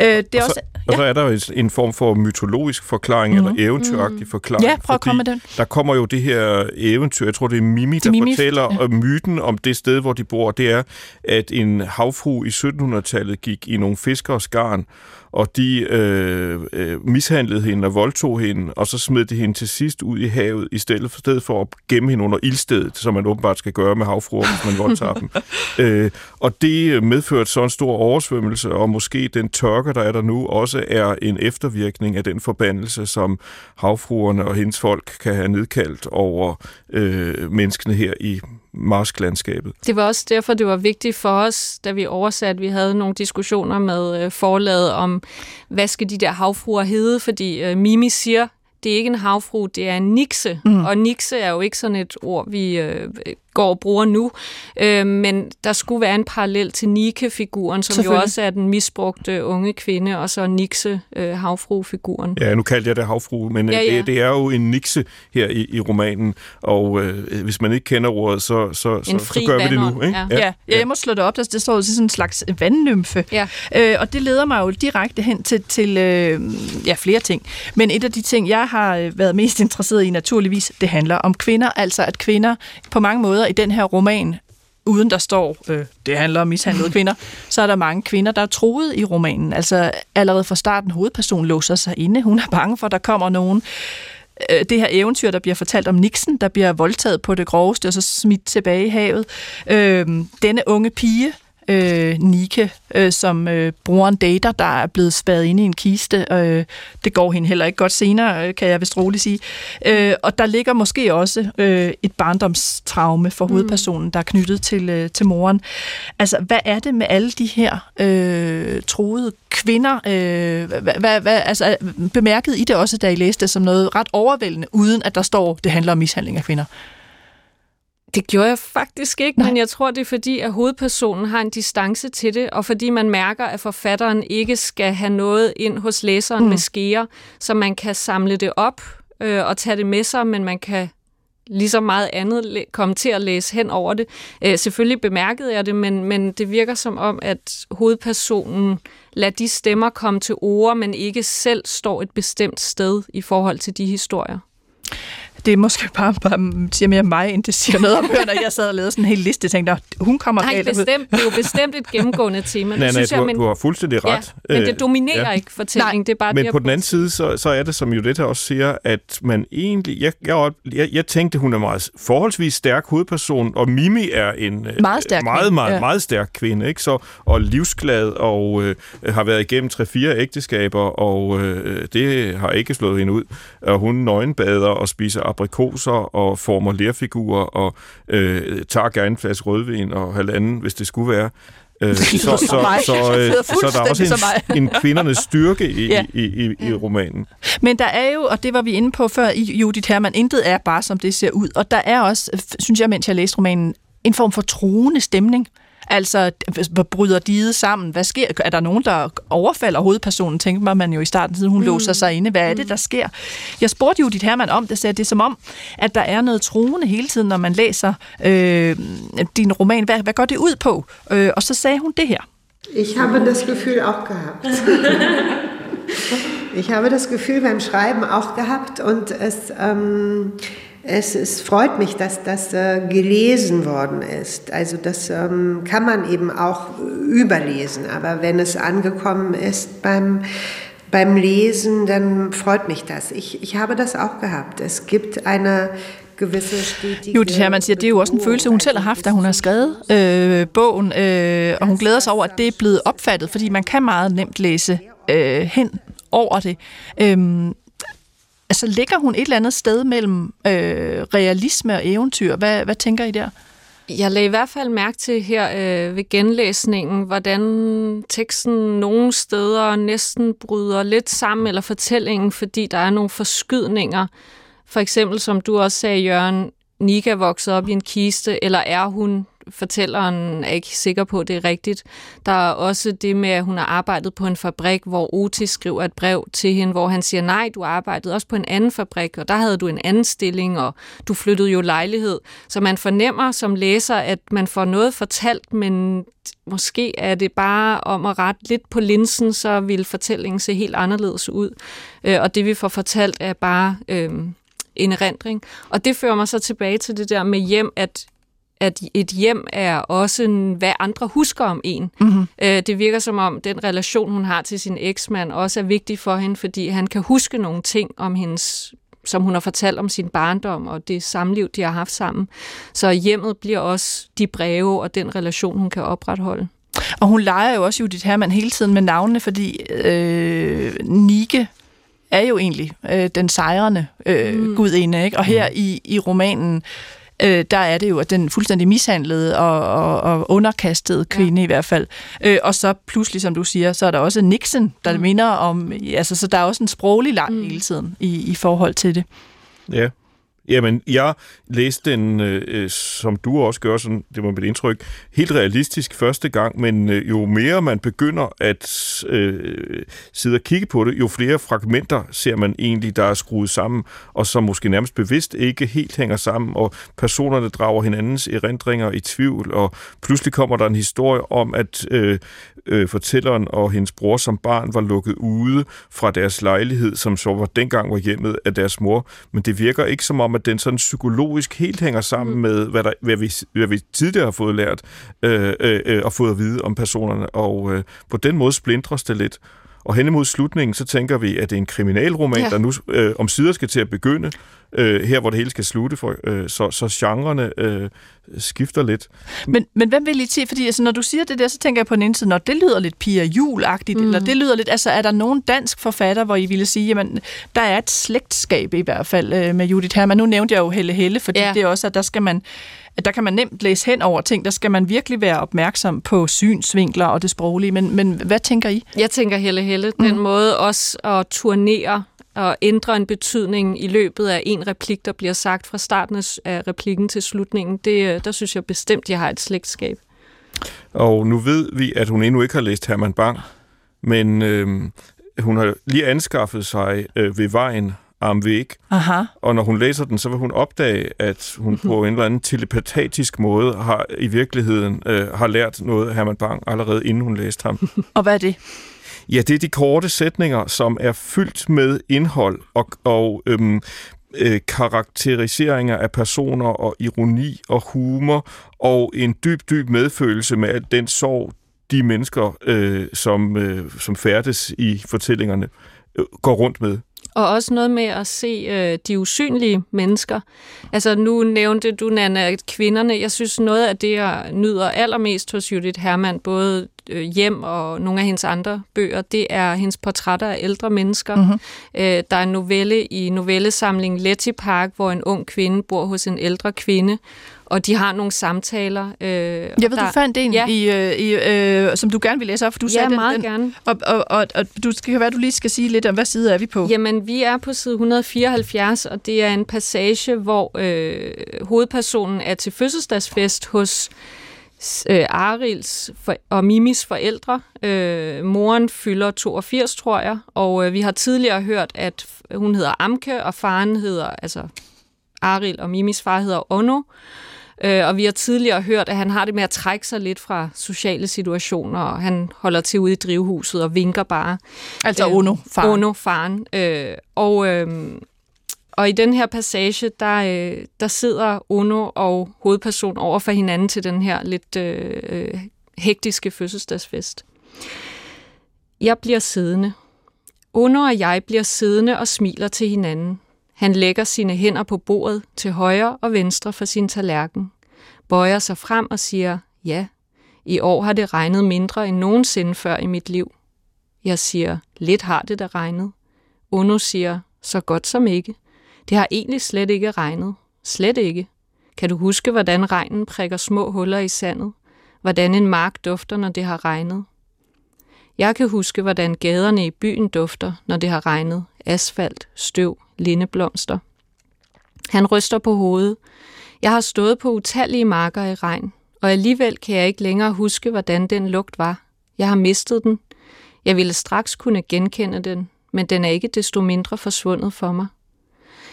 Øh, det er og også... Og så er der jo en form for mytologisk forklaring, mm. eller eventyragtig mm. forklaring. Ja, prøv at komme med den. Der kommer jo det her eventyr, jeg tror det er Mimi, der Mimi, fortæller ja. myten om det sted, hvor de bor. Det er, at en havfru i 1700-tallet gik i nogle fiskeres garn, og de øh, øh, mishandlede hende og voldtog hende, og så smed de hende til sidst ud i havet, i stedet for, stedet for at gemme hende under ildstedet, som man åbenbart skal gøre med havfruer, hvis man voldtager dem. Øh, og det medførte så en stor oversvømmelse, og måske den tørke, der er der nu, også er en eftervirkning af den forbandelse, som havfruerne og hendes folk kan have nedkaldt over øh, menneskene her i marsklandskabet. Det var også derfor, det var vigtigt for os, da vi oversatte, vi havde nogle diskussioner med øh, forlaget om, hvad skal de der havfruer hedde, fordi øh, Mimi siger, det er ikke en havfru, det er en nikse. Mm. Og nikse er jo ikke sådan et ord, vi øh, går og bruger nu. Øh, men der skulle være en parallel til Nike-figuren, som jo også er den misbrugte unge kvinde, og så Nixe, øh, havfru-figuren. Ja, nu kaldte jeg det havfru, men ja, ja. Det, det er jo en Nixe her i, i romanen, og øh, hvis man ikke kender ordet, så, så, så, så gør vi det nu. Ikke? Ja. Ja. ja, ja, jeg må slå det op, der det står sådan en slags vandnymfe. Ja. Øh, og det leder mig jo direkte hen til, til øh, ja, flere ting. Men et af de ting, jeg har øh, været mest interesseret i naturligvis, det handler om kvinder, altså at kvinder på mange måder steder i den her roman, uden der står, øh, det handler om mishandlede kvinder, så er der mange kvinder, der er troet i romanen. Altså allerede fra starten, hovedpersonen låser sig inde. Hun er bange for, at der kommer nogen. Øh, det her eventyr, der bliver fortalt om Nixon, der bliver voldtaget på det groveste og så smidt tilbage i havet. Øh, denne unge pige, øh, Nike, øh, som øh, bruger en dater, der er blevet spadet inde i en kiste. Øh, det går hende heller ikke godt senere, øh, kan jeg vist roligt sige. Øh, og der ligger måske også øh, et barndomstraume for mm. hovedpersonen, der er knyttet til, øh, til moren. Altså, hvad er det med alle de her øh, troede kvinder? Øh, hvad, hvad, hvad, altså, bemærkede I det også, da I læste det som noget ret overvældende, uden at der står, det handler om mishandling af kvinder? Det gjorde jeg faktisk ikke, Nej. men jeg tror, det er fordi, at hovedpersonen har en distance til det, og fordi man mærker, at forfatteren ikke skal have noget ind hos læseren mm. med skære, så man kan samle det op øh, og tage det med sig, men man kan ligesom meget andet komme til at læse hen over det. Øh, selvfølgelig bemærkede jeg det, men, men det virker som om, at hovedpersonen lader de stemmer komme til ord, men ikke selv står et bestemt sted i forhold til de historier det er måske bare, bare siger mere mig, end det siger noget om når jeg sad og lavede sådan en hel liste, og tænkte, hun kommer Nej, galt bestemt, det er jo bestemt et gennemgående tema. Nej, nej, synes du, jeg, men, du har fuldstændig ret. Ja, men det dominerer ja. ikke fortællingen, det er bare Men det, på den anden side, så, så er det, som Judith også siger, at man egentlig, jeg, jeg, jeg, jeg tænkte, hun er meget forholdsvis stærk hovedperson, og Mimi er en øh, meget, stærk meget, meget, ja. meget stærk kvinde, ikke? Så, og livsglad, og øh, har været igennem tre-fire ægteskaber, og øh, det har ikke slået hende ud. Og hun nøgenbader og spiser aprikoser og former lerfigurer og øh, tager gerne en flaske rødvin og halvanden, hvis det skulle være. Øh, så, så, så, så, øh, så der er også en, en kvindernes styrke i, ja. i, i, i romanen. Men der er jo, og det var vi inde på før i Judith Hermann, intet er bare som det ser ud. Og der er også, synes jeg, mens jeg læste romanen, en form for truende stemning. Altså, bryder de sammen? Hvad sker? Er der nogen, der overfalder hovedpersonen? Tænker man jo i starten, siden hun mm. låser sig inde. Hvad er det, mm. der sker? Jeg spurgte jo dit Hermann om det, så det er som om, at der er noget truende hele tiden, når man læser øh, din roman. Hvad, hvad går det ud på? Øh, og så sagde hun det her. Ich habe das Gefühl auch gehabt. ich habe das Gefühl beim Schreiben auch gehabt und es... Ähm, es, es freut mich, dass das äh, gelesen worden ist. Also das ähm, kann man eben auch überlesen, aber wenn es angekommen ist beim, beim Lesen, dann freut mich das. Ich, ich habe das auch gehabt. Es gibt eine Judith Hermann siger, at det er jo også en følelse, hun selv har haft, da hun har skrevet øh, bogen, øh, og hun glæder sig over, at det er blevet opfattet, fordi man kan meget nemt læse øh, hen over det. Øhm, Altså ligger hun et eller andet sted mellem øh, realisme og eventyr? Hvad, hvad tænker I der? Jeg lagde i hvert fald mærke til her øh, ved genlæsningen, hvordan teksten nogle steder næsten bryder lidt sammen, eller fortællingen, fordi der er nogle forskydninger. For eksempel, som du også sagde, Jørgen, Nika vokset op i en kiste, eller er hun fortælleren er ikke sikker på, at det er rigtigt. Der er også det med, at hun har arbejdet på en fabrik, hvor Otis skriver et brev til hende, hvor han siger, nej, du arbejdede også på en anden fabrik, og der havde du en anden stilling, og du flyttede jo lejlighed. Så man fornemmer som læser, at man får noget fortalt, men måske er det bare om at rette lidt på linsen, så vil fortællingen se helt anderledes ud. Øh, og det vi får fortalt er bare øh, en erindring. Og det fører mig så tilbage til det der med hjem, at at et hjem er også, en, hvad andre husker om en. Mm-hmm. Øh, det virker som om, den relation, hun har til sin eksmand, også er vigtig for hende, fordi han kan huske nogle ting om hendes som hun har fortalt om sin barndom og det samliv, de har haft sammen. Så hjemmet bliver også de breve og den relation, hun kan opretholde. Og hun leger jo også Judith Hermann hele tiden med navnene, fordi øh, Nike er jo egentlig øh, den sejrende øh, mm. gudinde, ikke? Og her mm. i, i romanen, øh, der er det jo, at den fuldstændig mishandlede og, og, og underkastede kvinde ja. i hvert fald. Øh, og så pludselig, som du siger, så er der også Nixon, der mm. minder om, altså så der er også en sproglig lang mm. hele tiden i, i forhold til det. Ja. Jamen, jeg læste den, øh, øh, som du også gør, sådan, det var mit indtryk, helt realistisk første gang, men øh, jo mere man begynder at øh, sidde og kigge på det, jo flere fragmenter ser man egentlig, der er skruet sammen, og som måske nærmest bevidst ikke helt hænger sammen, og personerne drager hinandens erindringer i tvivl, og pludselig kommer der en historie om, at øh, øh, fortælleren og hendes bror som barn var lukket ude fra deres lejlighed, som så var dengang var hjemmet af deres mor, men det virker ikke som om, at den sådan psykologisk helt hænger sammen mm. med, hvad, der, hvad, vi, hvad vi tidligere har fået lært øh, øh, øh, og fået at vide om personerne, og øh, på den måde splindres det lidt. Og hen imod slutningen, så tænker vi, at det er en kriminalroman, ja. der nu øh, om sider skal til at begynde, øh, her hvor det hele skal slutte, for, øh, så, så genrerne øh, skifter lidt. Men, men hvem vil I til? Fordi altså, når du siger det der, så tænker jeg på den ene side, når det lyder lidt Pia Jul-agtigt, mm. eller det lyder lidt, altså er der nogen dansk forfatter, hvor I ville sige, jamen, der er et slægtskab i hvert fald øh, med Judith Hermann. Nu nævnte jeg jo Helle Helle, fordi ja. det er også, at der skal man at der kan man nemt læse hen over ting. Der skal man virkelig være opmærksom på synsvinkler og det sproglige. Men, men hvad tænker I? Jeg tænker Helle Helle. Den mm. måde også at turnere og ændre en betydning i løbet af en replik, der bliver sagt fra starten af replikken til slutningen, det, der synes jeg bestemt, jeg har et slægtskab. Og nu ved vi, at hun endnu ikke har læst Herman Bang, men øh, hun har lige anskaffet sig øh, ved vejen væg. Aha. Og når hun læser den, så vil hun opdage, at hun på en eller anden telepatisk måde har i virkeligheden øh, har lært noget af Herman Bang allerede inden hun læste ham. og hvad er det? Ja, det er de korte sætninger, som er fyldt med indhold og, og øhm, øh, karakteriseringer af personer og ironi og humor og en dyb, dyb medfølelse med al den sorg, de mennesker, øh, som, øh, som færdes i fortællingerne, øh, går rundt med. Og også noget med at se øh, de usynlige mennesker. Altså nu nævnte du, Nana, kvinderne. Jeg synes noget af det, jeg nyder allermest hos Judith Hermann, både øh, hjem og nogle af hendes andre bøger, det er hendes portrætter af ældre mennesker. Mm-hmm. Øh, der er en novelle i novellesamlingen Letty Park, hvor en ung kvinde bor hos en ældre kvinde, og de har nogle samtaler. Øh, jeg ved, der, du fandt en, ja. i, øh, i, øh, som du gerne vil læse op, for du ja, sagde meget den, gerne. Og, og, og, og du skal være, du lige skal sige lidt om, hvad side er vi på? Jamen, vi er på side 174, og det er en passage, hvor øh, hovedpersonen er til fødselsdagsfest hos øh, Arils for, og Mimis forældre. Øh, moren fylder 82, tror jeg, og øh, vi har tidligere hørt, at hun hedder Amke, og faren hedder, altså Aril og Mimis far hedder Ono. Øh, og vi har tidligere hørt, at han har det med at trække sig lidt fra sociale situationer, og han holder til ude i drivhuset og vinker bare. Altså øh, Ono, faren. Ono, faren. Øh, og, øh, og i den her passage, der, øh, der sidder Ono og hovedperson over for hinanden til den her lidt øh, øh, hektiske fødselsdagsfest. Jeg bliver siddende. Ono og jeg bliver siddende og smiler til hinanden. Han lægger sine hænder på bordet til højre og venstre for sin tallerken, bøjer sig frem og siger, ja, i år har det regnet mindre end nogensinde før i mit liv. Jeg siger, lidt har det da regnet. Ono siger, så godt som ikke. Det har egentlig slet ikke regnet. Slet ikke. Kan du huske, hvordan regnen prikker små huller i sandet? Hvordan en mark dufter, når det har regnet? Jeg kan huske, hvordan gaderne i byen dufter, når det har regnet. Asfalt, støv, lindeblomster. Han ryster på hovedet. Jeg har stået på utallige marker i regn, og alligevel kan jeg ikke længere huske, hvordan den lugt var. Jeg har mistet den. Jeg ville straks kunne genkende den, men den er ikke desto mindre forsvundet for mig.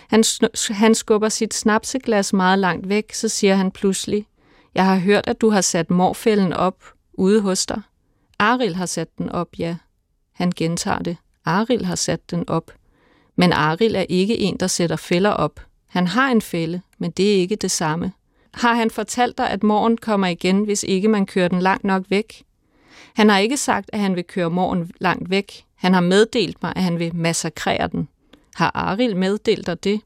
Han, han skubber sit snapseglas meget langt væk, så siger han pludselig, jeg har hørt, at du har sat morfælden op ude hos dig. Aril har sat den op, ja. Han gentager det. Aril har sat den op. Men Aril er ikke en, der sætter fælder op. Han har en fælde, men det er ikke det samme. Har han fortalt dig, at morgen kommer igen, hvis ikke man kører den langt nok væk? Han har ikke sagt, at han vil køre morgen langt væk. Han har meddelt mig, at han vil massakrere den. Har Aril meddelt dig det?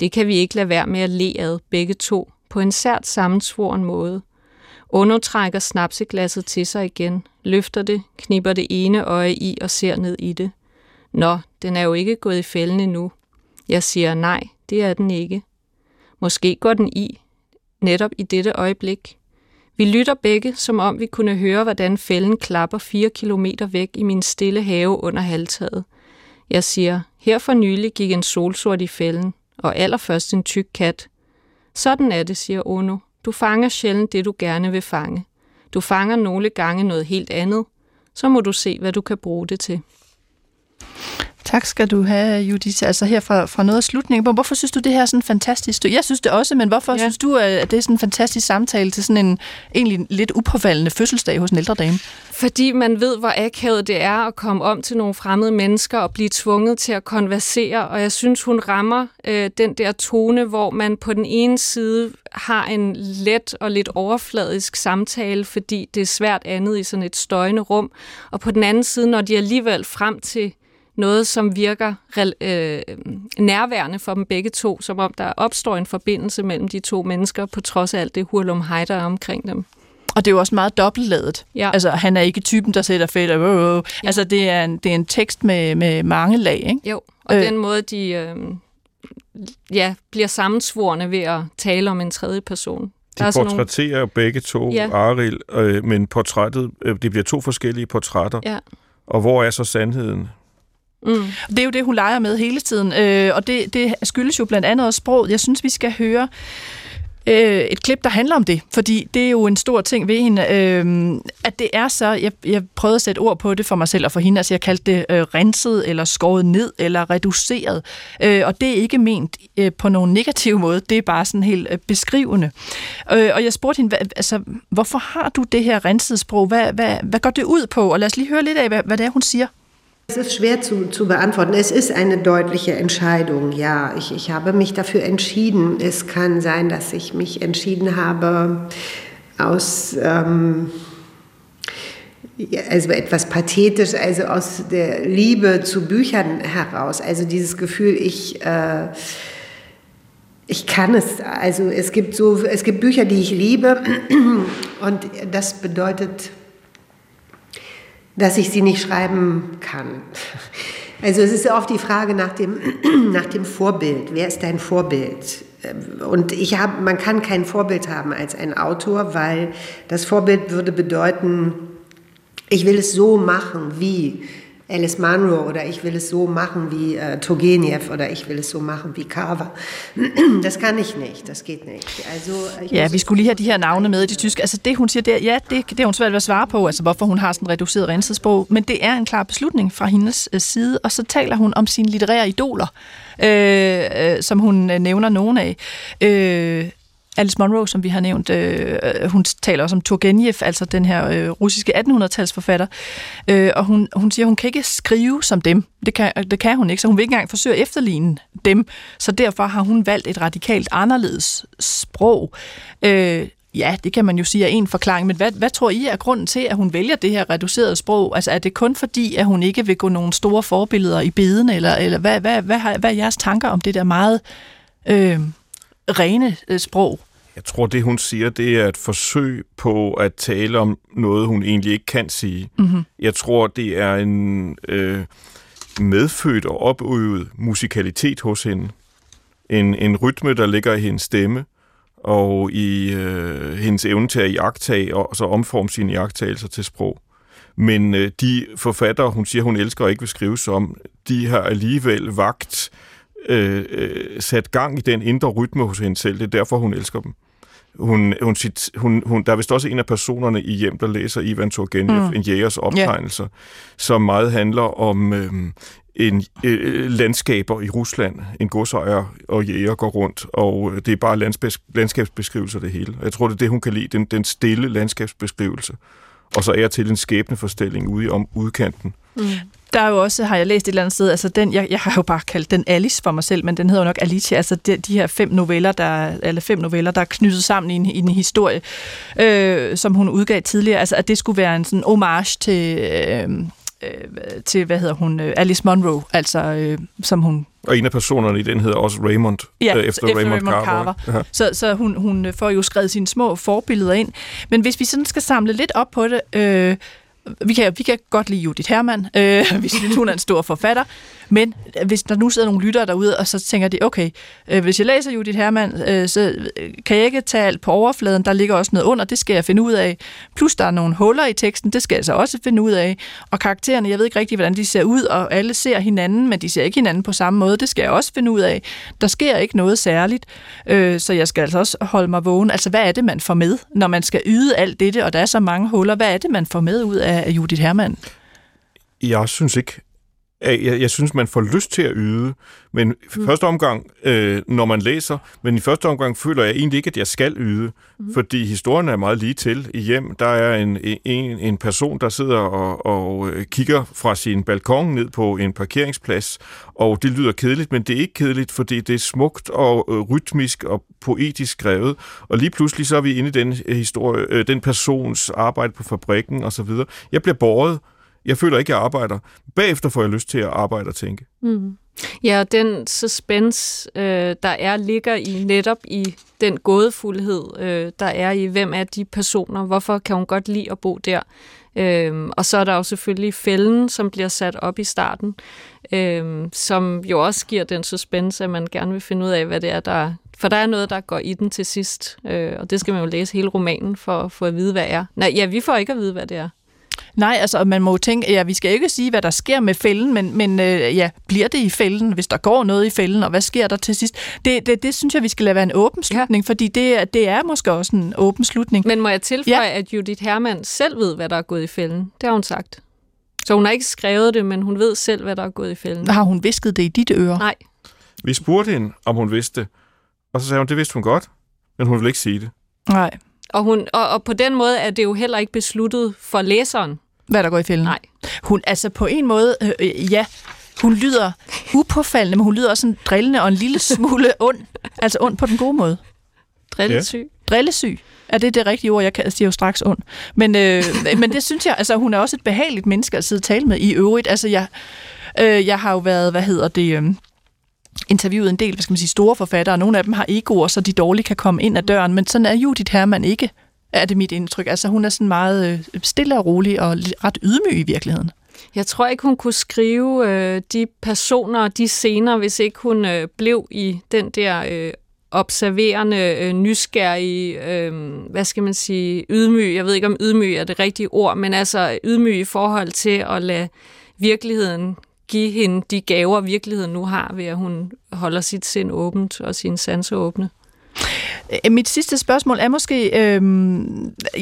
Det kan vi ikke lade være med at le ad begge to på en sært sammensvoren måde. Ono trækker snapseglasset til sig igen, løfter det, knipper det ene øje i og ser ned i det. Nå, den er jo ikke gået i fælden endnu. Jeg siger nej, det er den ikke. Måske går den i, netop i dette øjeblik. Vi lytter begge, som om vi kunne høre, hvordan fælden klapper fire kilometer væk i min stille have under halvtaget. Jeg siger, her for nylig gik en solsort i fælden, og allerførst en tyk kat. Sådan er det, siger Ono. Du fanger sjældent det, du gerne vil fange. Du fanger nogle gange noget helt andet. Så må du se, hvad du kan bruge det til. Tak skal du have, Judith. Altså her fra, fra noget af slutningen. Hvorfor synes du, det her er sådan fantastisk? Jeg synes det også, men hvorfor ja. synes du, at det er sådan en fantastisk samtale til sådan en egentlig lidt upåfaldende fødselsdag hos en ældre dame? Fordi man ved, hvor akavet det er at komme om til nogle fremmede mennesker og blive tvunget til at konversere. Og jeg synes, hun rammer øh, den der tone, hvor man på den ene side har en let og lidt overfladisk samtale, fordi det er svært andet i sådan et støjende rum. Og på den anden side, når de alligevel frem til noget, som virker øh, nærværende for dem begge to, som om der opstår en forbindelse mellem de to mennesker, på trods af alt det hurlum hej, der er omkring dem. Og det er jo også meget dobbeltladet. Ja. Altså, han er ikke typen, der sætter fedt. Øh, øh. Ja. Altså, det er, en, det er en tekst med, med mange lag, ikke? Jo, og øh. den måde, de øh, ja, bliver sammensvorene ved at tale om en tredje person. De der portrætterer nogle... begge to, ja. Aril, øh, men portrættet, øh, det bliver to forskellige portrætter. Ja. Og hvor er så sandheden? Mm. Det er jo det, hun leger med hele tiden, øh, og det, det skyldes jo blandt andet også sproget. Jeg synes, vi skal høre øh, et klip, der handler om det, fordi det er jo en stor ting ved hende, øh, at det er så, jeg, jeg prøvede at sætte ord på det for mig selv og for hende, altså jeg kaldte det øh, renset, eller skåret ned, eller reduceret, øh, og det er ikke ment øh, på nogen negativ måde, det er bare sådan helt øh, beskrivende. Øh, og jeg spurgte hende, hvad, altså, hvorfor har du det her rensede sprog, hvad, hvad, hvad går det ud på, og lad os lige høre lidt af, hvad, hvad det er, hun siger. Es ist schwer zu, zu beantworten. Es ist eine deutliche Entscheidung, ja. Ich, ich habe mich dafür entschieden. Es kann sein, dass ich mich entschieden habe aus... Ähm, also etwas pathetisch, also aus der Liebe zu Büchern heraus. Also dieses Gefühl, ich, äh, ich kann es. Also es gibt so, es gibt Bücher, die ich liebe und das bedeutet dass ich sie nicht schreiben kann. Also es ist oft die Frage nach dem, nach dem Vorbild. Wer ist dein Vorbild? Und ich habe, man kann kein Vorbild haben als ein Autor, weil das Vorbild würde bedeuten, ich will es so machen wie Alice Munro oder ich will es so machen wie äh, Turgenev oder ich will es so machen wie Carver. Das kan ich nicht, das geht nicht. Altså, ja, vi skulle lige have de her navne med i de tyske. Altså det, hun siger, det er, ja, det, det er hun svært ved at svare på, altså hvorfor hun har sådan en reduceret rensesprog, men det er en klar beslutning fra hendes øh, side, og så taler hun om sine litterære idoler, øh, øh, som hun øh, nævner nogen af. Øh, Alice Munro, som vi har nævnt, øh, øh, hun taler også om Turgenev, altså den her øh, russiske 1800-talsforfatter, øh, og hun, hun siger, hun kan ikke skrive som dem. Det kan, øh, det kan hun ikke, så hun vil ikke engang forsøge at efterligne dem. Så derfor har hun valgt et radikalt anderledes sprog. Øh, Ja, det kan man jo sige er en forklaring, men hvad, hvad tror I er grunden til, at hun vælger det her reducerede sprog? Altså er det kun fordi, at hun ikke vil gå nogle store forbilleder i beden, eller, eller hvad, hvad, hvad, hvad, hvad er jeres tanker om det der meget øh, rene øh, sprog? Jeg tror, det hun siger, det er et forsøg på at tale om noget, hun egentlig ikke kan sige. Mm-hmm. Jeg tror, det er en øh, medfødt og opøvet musikalitet hos hende. En, en rytme, der ligger i hendes stemme, og i øh, hendes evne til at jagtage og så omforme sine jagttagelser til sprog. Men øh, de forfattere, hun siger, hun elsker og ikke vil skrive om, de har alligevel vagt øh, øh, sat gang i den indre rytme hos hende selv. Det er derfor, hun elsker dem. Hun, hun, sit, hun, hun, der er vist også en af personerne i hjem, der læser Ivan Turgenev, mm. en jægers optegnelser, yeah. som meget handler om øh, en øh, landskaber i Rusland. En godsejer og jæger går rundt, og det er bare landskabs, landskabsbeskrivelser det hele. Jeg tror, det er det, hun kan lide, den, den stille landskabsbeskrivelse. Og så er jeg til en skæbneforstilling ude om udkanten. Mm. Der er jo også, har jeg læst et eller andet sted, altså den, jeg, jeg har jo bare kaldt den Alice for mig selv, men den hedder jo nok Alicia, altså de, de her fem noveller, der, eller fem noveller, der er knyttet sammen i en, i en historie, øh, som hun udgav tidligere, altså at det skulle være en sådan homage til, øh, øh, til, hvad hedder hun, øh, Alice Munro, altså øh, som hun... Og en af personerne i den hedder også Raymond, ja, øh, efter, efter Raymond, Raymond Carver. Carver. Ja. Så, så hun, hun får jo skrevet sine små forbilleder ind. Men hvis vi sådan skal samle lidt op på det, øh, vi kan, vi kan godt lide Judith Hermann, øh, vi synes, hun er en stor forfatter, men øh, hvis der nu sidder nogle lyttere derude, og så tænker de, okay, øh, hvis jeg læser Judith Hermann, øh, så øh, kan jeg ikke tage alt på overfladen, der ligger også noget under, det skal jeg finde ud af. Plus der er nogle huller i teksten, det skal jeg så også finde ud af. Og karaktererne, jeg ved ikke rigtig, hvordan de ser ud, og alle ser hinanden, men de ser ikke hinanden på samme måde, det skal jeg også finde ud af. Der sker ikke noget særligt, øh, så jeg skal altså også holde mig vågen. Altså, hvad er det, man får med, når man skal yde alt dette, og der er så mange huller? Hvad er det, man får med ud af Judith Hermann? Jeg synes ikke, jeg, jeg synes, man får lyst til at yde, men mm. første omgang, øh, når man læser, men i første omgang føler jeg egentlig ikke, at jeg skal yde, mm. fordi historien er meget lige til i hjem. Der er en, en, en person, der sidder og, og øh, kigger fra sin balkon ned på en parkeringsplads, og det lyder kedeligt, men det er ikke kedeligt, fordi det er smukt og øh, rytmisk og poetisk skrevet, og lige pludselig så er vi inde i den historie, øh, den persons arbejde på fabrikken osv. Jeg bliver båret jeg føler ikke, jeg arbejder. Bagefter får jeg lyst til at arbejde og tænke. Mm. Ja, den suspense, øh, der er, ligger i netop i den gådefuldhed, øh, der er i, hvem er de personer, hvorfor kan hun godt lide at bo der. Øhm, og så er der jo selvfølgelig fælden, som bliver sat op i starten, øhm, som jo også giver den suspense, at man gerne vil finde ud af, hvad det er, der for der er noget, der går i den til sidst, øh, og det skal man jo læse hele romanen for, for at vide, hvad det er. Nej, ja, vi får ikke at vide, hvad det er. Nej, altså man må jo tænke, ja, vi skal ikke sige, hvad der sker med fælden, men, men øh, ja, bliver det i fælden, hvis der går noget i fælden, og hvad sker der til sidst? Det, det, det synes jeg, vi skal lade være en åben slutning, ja. fordi det, det er måske også en åben slutning. Men må jeg tilføje, ja. at Judith Hermann selv ved, hvad der er gået i fælden? Det har hun sagt. Så hun har ikke skrevet det, men hun ved selv, hvad der er gået i fælden. Har hun visket det i dit øre? Nej. Vi spurgte hende, om hun vidste det, og så sagde hun, det vidste hun godt, men hun ville ikke sige det. Nej. Og, hun, og, og på den måde er det jo heller ikke besluttet for læseren. Hvad der går i fælden? Nej. Hun, altså på en måde, øh, øh, ja, hun lyder upåfaldende, men hun lyder også sådan drillende og en lille smule ond. Altså ond på den gode måde. Drillesyg. Ja. Drillesyg. Er det det rigtige ord? Jeg kan, siger jo straks ond. Men, øh, men det synes jeg, altså hun er også et behageligt menneske at sidde og tale med i øvrigt. Altså jeg, øh, jeg har jo været, hvad hedder det... Øh, interviewet en del, hvad skal man sige, store forfattere, og nogle af dem har egoer, så de dårligt kan komme ind ad døren, men sådan er Judith Hermann ikke er det mit indtryk. Altså hun er sådan meget øh, stille og rolig og ret ydmyg i virkeligheden. Jeg tror ikke, hun kunne skrive øh, de personer og de scener, hvis ikke hun øh, blev i den der øh, observerende, øh, nysgerrige, øh, hvad skal man sige, ydmyg. Jeg ved ikke, om ydmyg er det rigtige ord, men altså ydmyg i forhold til at lade virkeligheden give hende de gaver, virkeligheden nu har, ved at hun holder sit sind åbent og sine sanser åbne. Øh, mit sidste spørgsmål er måske, øh,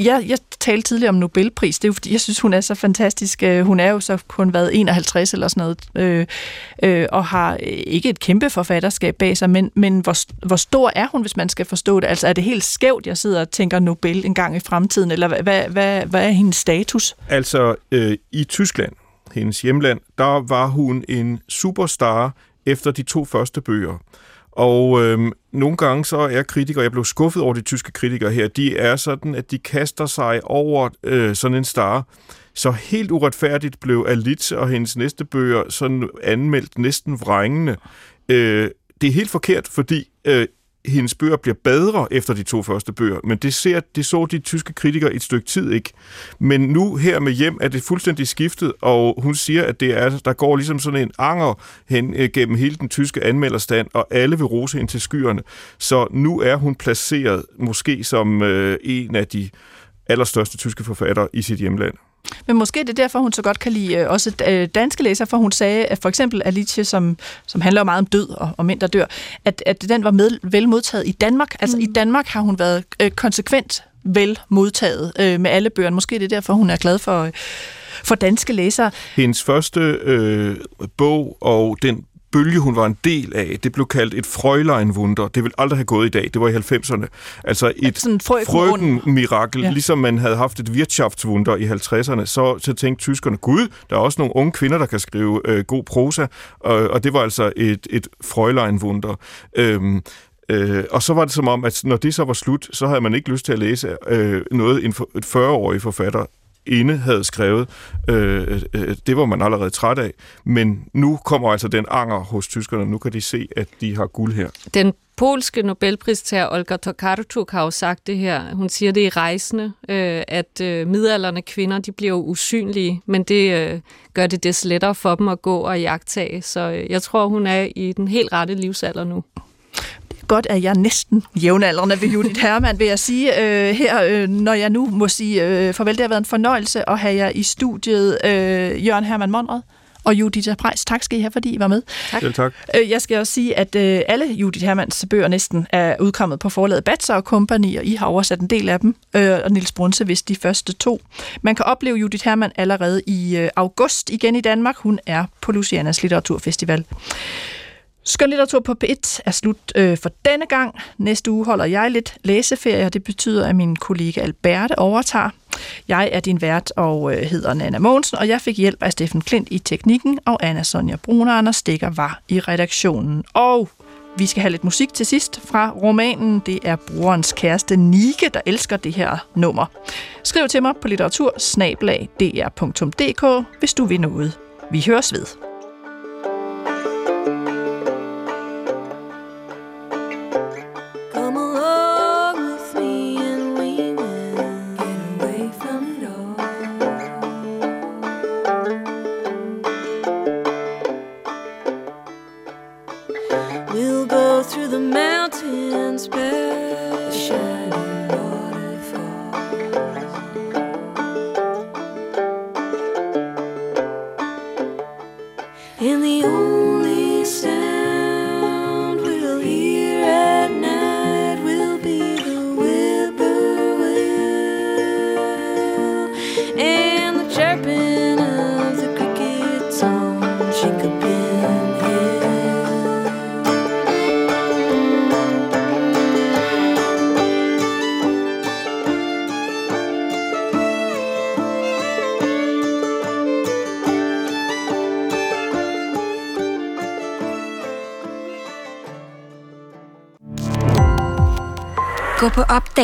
jeg, jeg talte tidligere om Nobelpris, det er jo fordi, jeg synes, hun er så fantastisk. Øh, hun er jo så kun været 51 eller sådan noget, øh, øh, og har øh, ikke et kæmpe forfatterskab bag sig, men, men hvor, hvor stor er hun, hvis man skal forstå det? Altså er det helt skævt, jeg sidder og tænker Nobel en gang i fremtiden, eller hvad, hvad, hvad er hendes status? Altså øh, i Tyskland, hendes hjemland, der var hun en superstar efter de to første bøger. Og øh, nogle gange så er kritikere, jeg blev skuffet over de tyske kritikere her, de er sådan, at de kaster sig over øh, sådan en star. Så helt uretfærdigt blev Alice og hendes næste bøger sådan anmeldt næsten vrængende. Øh, det er helt forkert, fordi øh, hendes bøger bliver bedre efter de to første bøger, men det, ser, det så de tyske kritikere et stykke tid ikke. Men nu her med hjem er det fuldstændig skiftet, og hun siger, at det er, altså, der går ligesom sådan en anger hen øh, gennem hele den tyske anmelderstand, og alle vil rose hende til skyerne. Så nu er hun placeret måske som øh, en af de allerstørste tyske forfattere i sit hjemland. Men måske det er derfor, hun så godt kan lide øh, også øh, danske læsere, for hun sagde, at for eksempel Alice, som, som handler meget om død og, og mænd, der dør, at, at den var med, vel modtaget i Danmark. Altså mm. i Danmark har hun været øh, konsekvent vel modtaget øh, med alle bøgerne. Måske det er derfor, hun er glad for, for danske læsere. Hendes første øh, bog og den bølge, hun var en del af, det blev kaldt et frøjleinwunder. Det ville aldrig have gået i dag. Det var i 90'erne. Altså et frøken-mirakel, ja. ligesom man havde haft et Wirtschaftswunder i 50'erne. Så, så tænkte tyskerne, gud, der er også nogle unge kvinder, der kan skrive øh, god prosa. Og, og det var altså et, et frøjleinwunder. Øhm, Øh, og så var det som om, at når det så var slut, så havde man ikke lyst til at læse øh, noget, en, for, et 40-årig forfatter inde havde skrevet. Øh, øh, det var man allerede træt af. Men nu kommer altså den anger hos tyskerne. Nu kan de se, at de har guld her. Den polske Nobelpristager Olga Tokarczuk har jo sagt det her. Hun siger det i rejsende, øh, at øh, midalderne kvinder de bliver usynlige, men det øh, gør det des lettere for dem at gå og jagtage. Så øh, jeg tror, hun er i den helt rette livsalder nu godt, at jeg næsten jævnaldrende ved Judith Hermann, vil jeg sige øh, her, øh, når jeg nu må sige øh, farvel. Det har været en fornøjelse at have jer i studiet, øh, Jørgen Hermann Monrad og Judith Prejs. Tak skal I have, fordi I var med. Tak. Selv tak. Øh, jeg skal også sige, at øh, alle Judith Hermanns bøger næsten er udkommet på forlaget Batser og Company, og I har oversat en del af dem, øh, og Nils Brunse hvis de første to. Man kan opleve Judith Hermann allerede i august igen i Danmark. Hun er på Lucianas Litteraturfestival. Skønlitteratur på P1 er slut øh, for denne gang. Næste uge holder jeg lidt læseferie, og det betyder, at min kollega Alberte overtager. Jeg er din vært og øh, hedder Nana Mogensen, og jeg fik hjælp af Steffen Klint i teknikken, og Anna Sonja Brun og Anders Stikker var i redaktionen. Og vi skal have lidt musik til sidst fra romanen. Det er brorens kæreste Nike, der elsker det her nummer. Skriv til mig på litteratursnablag.dr.dk, hvis du vil noget. Vi høres ved.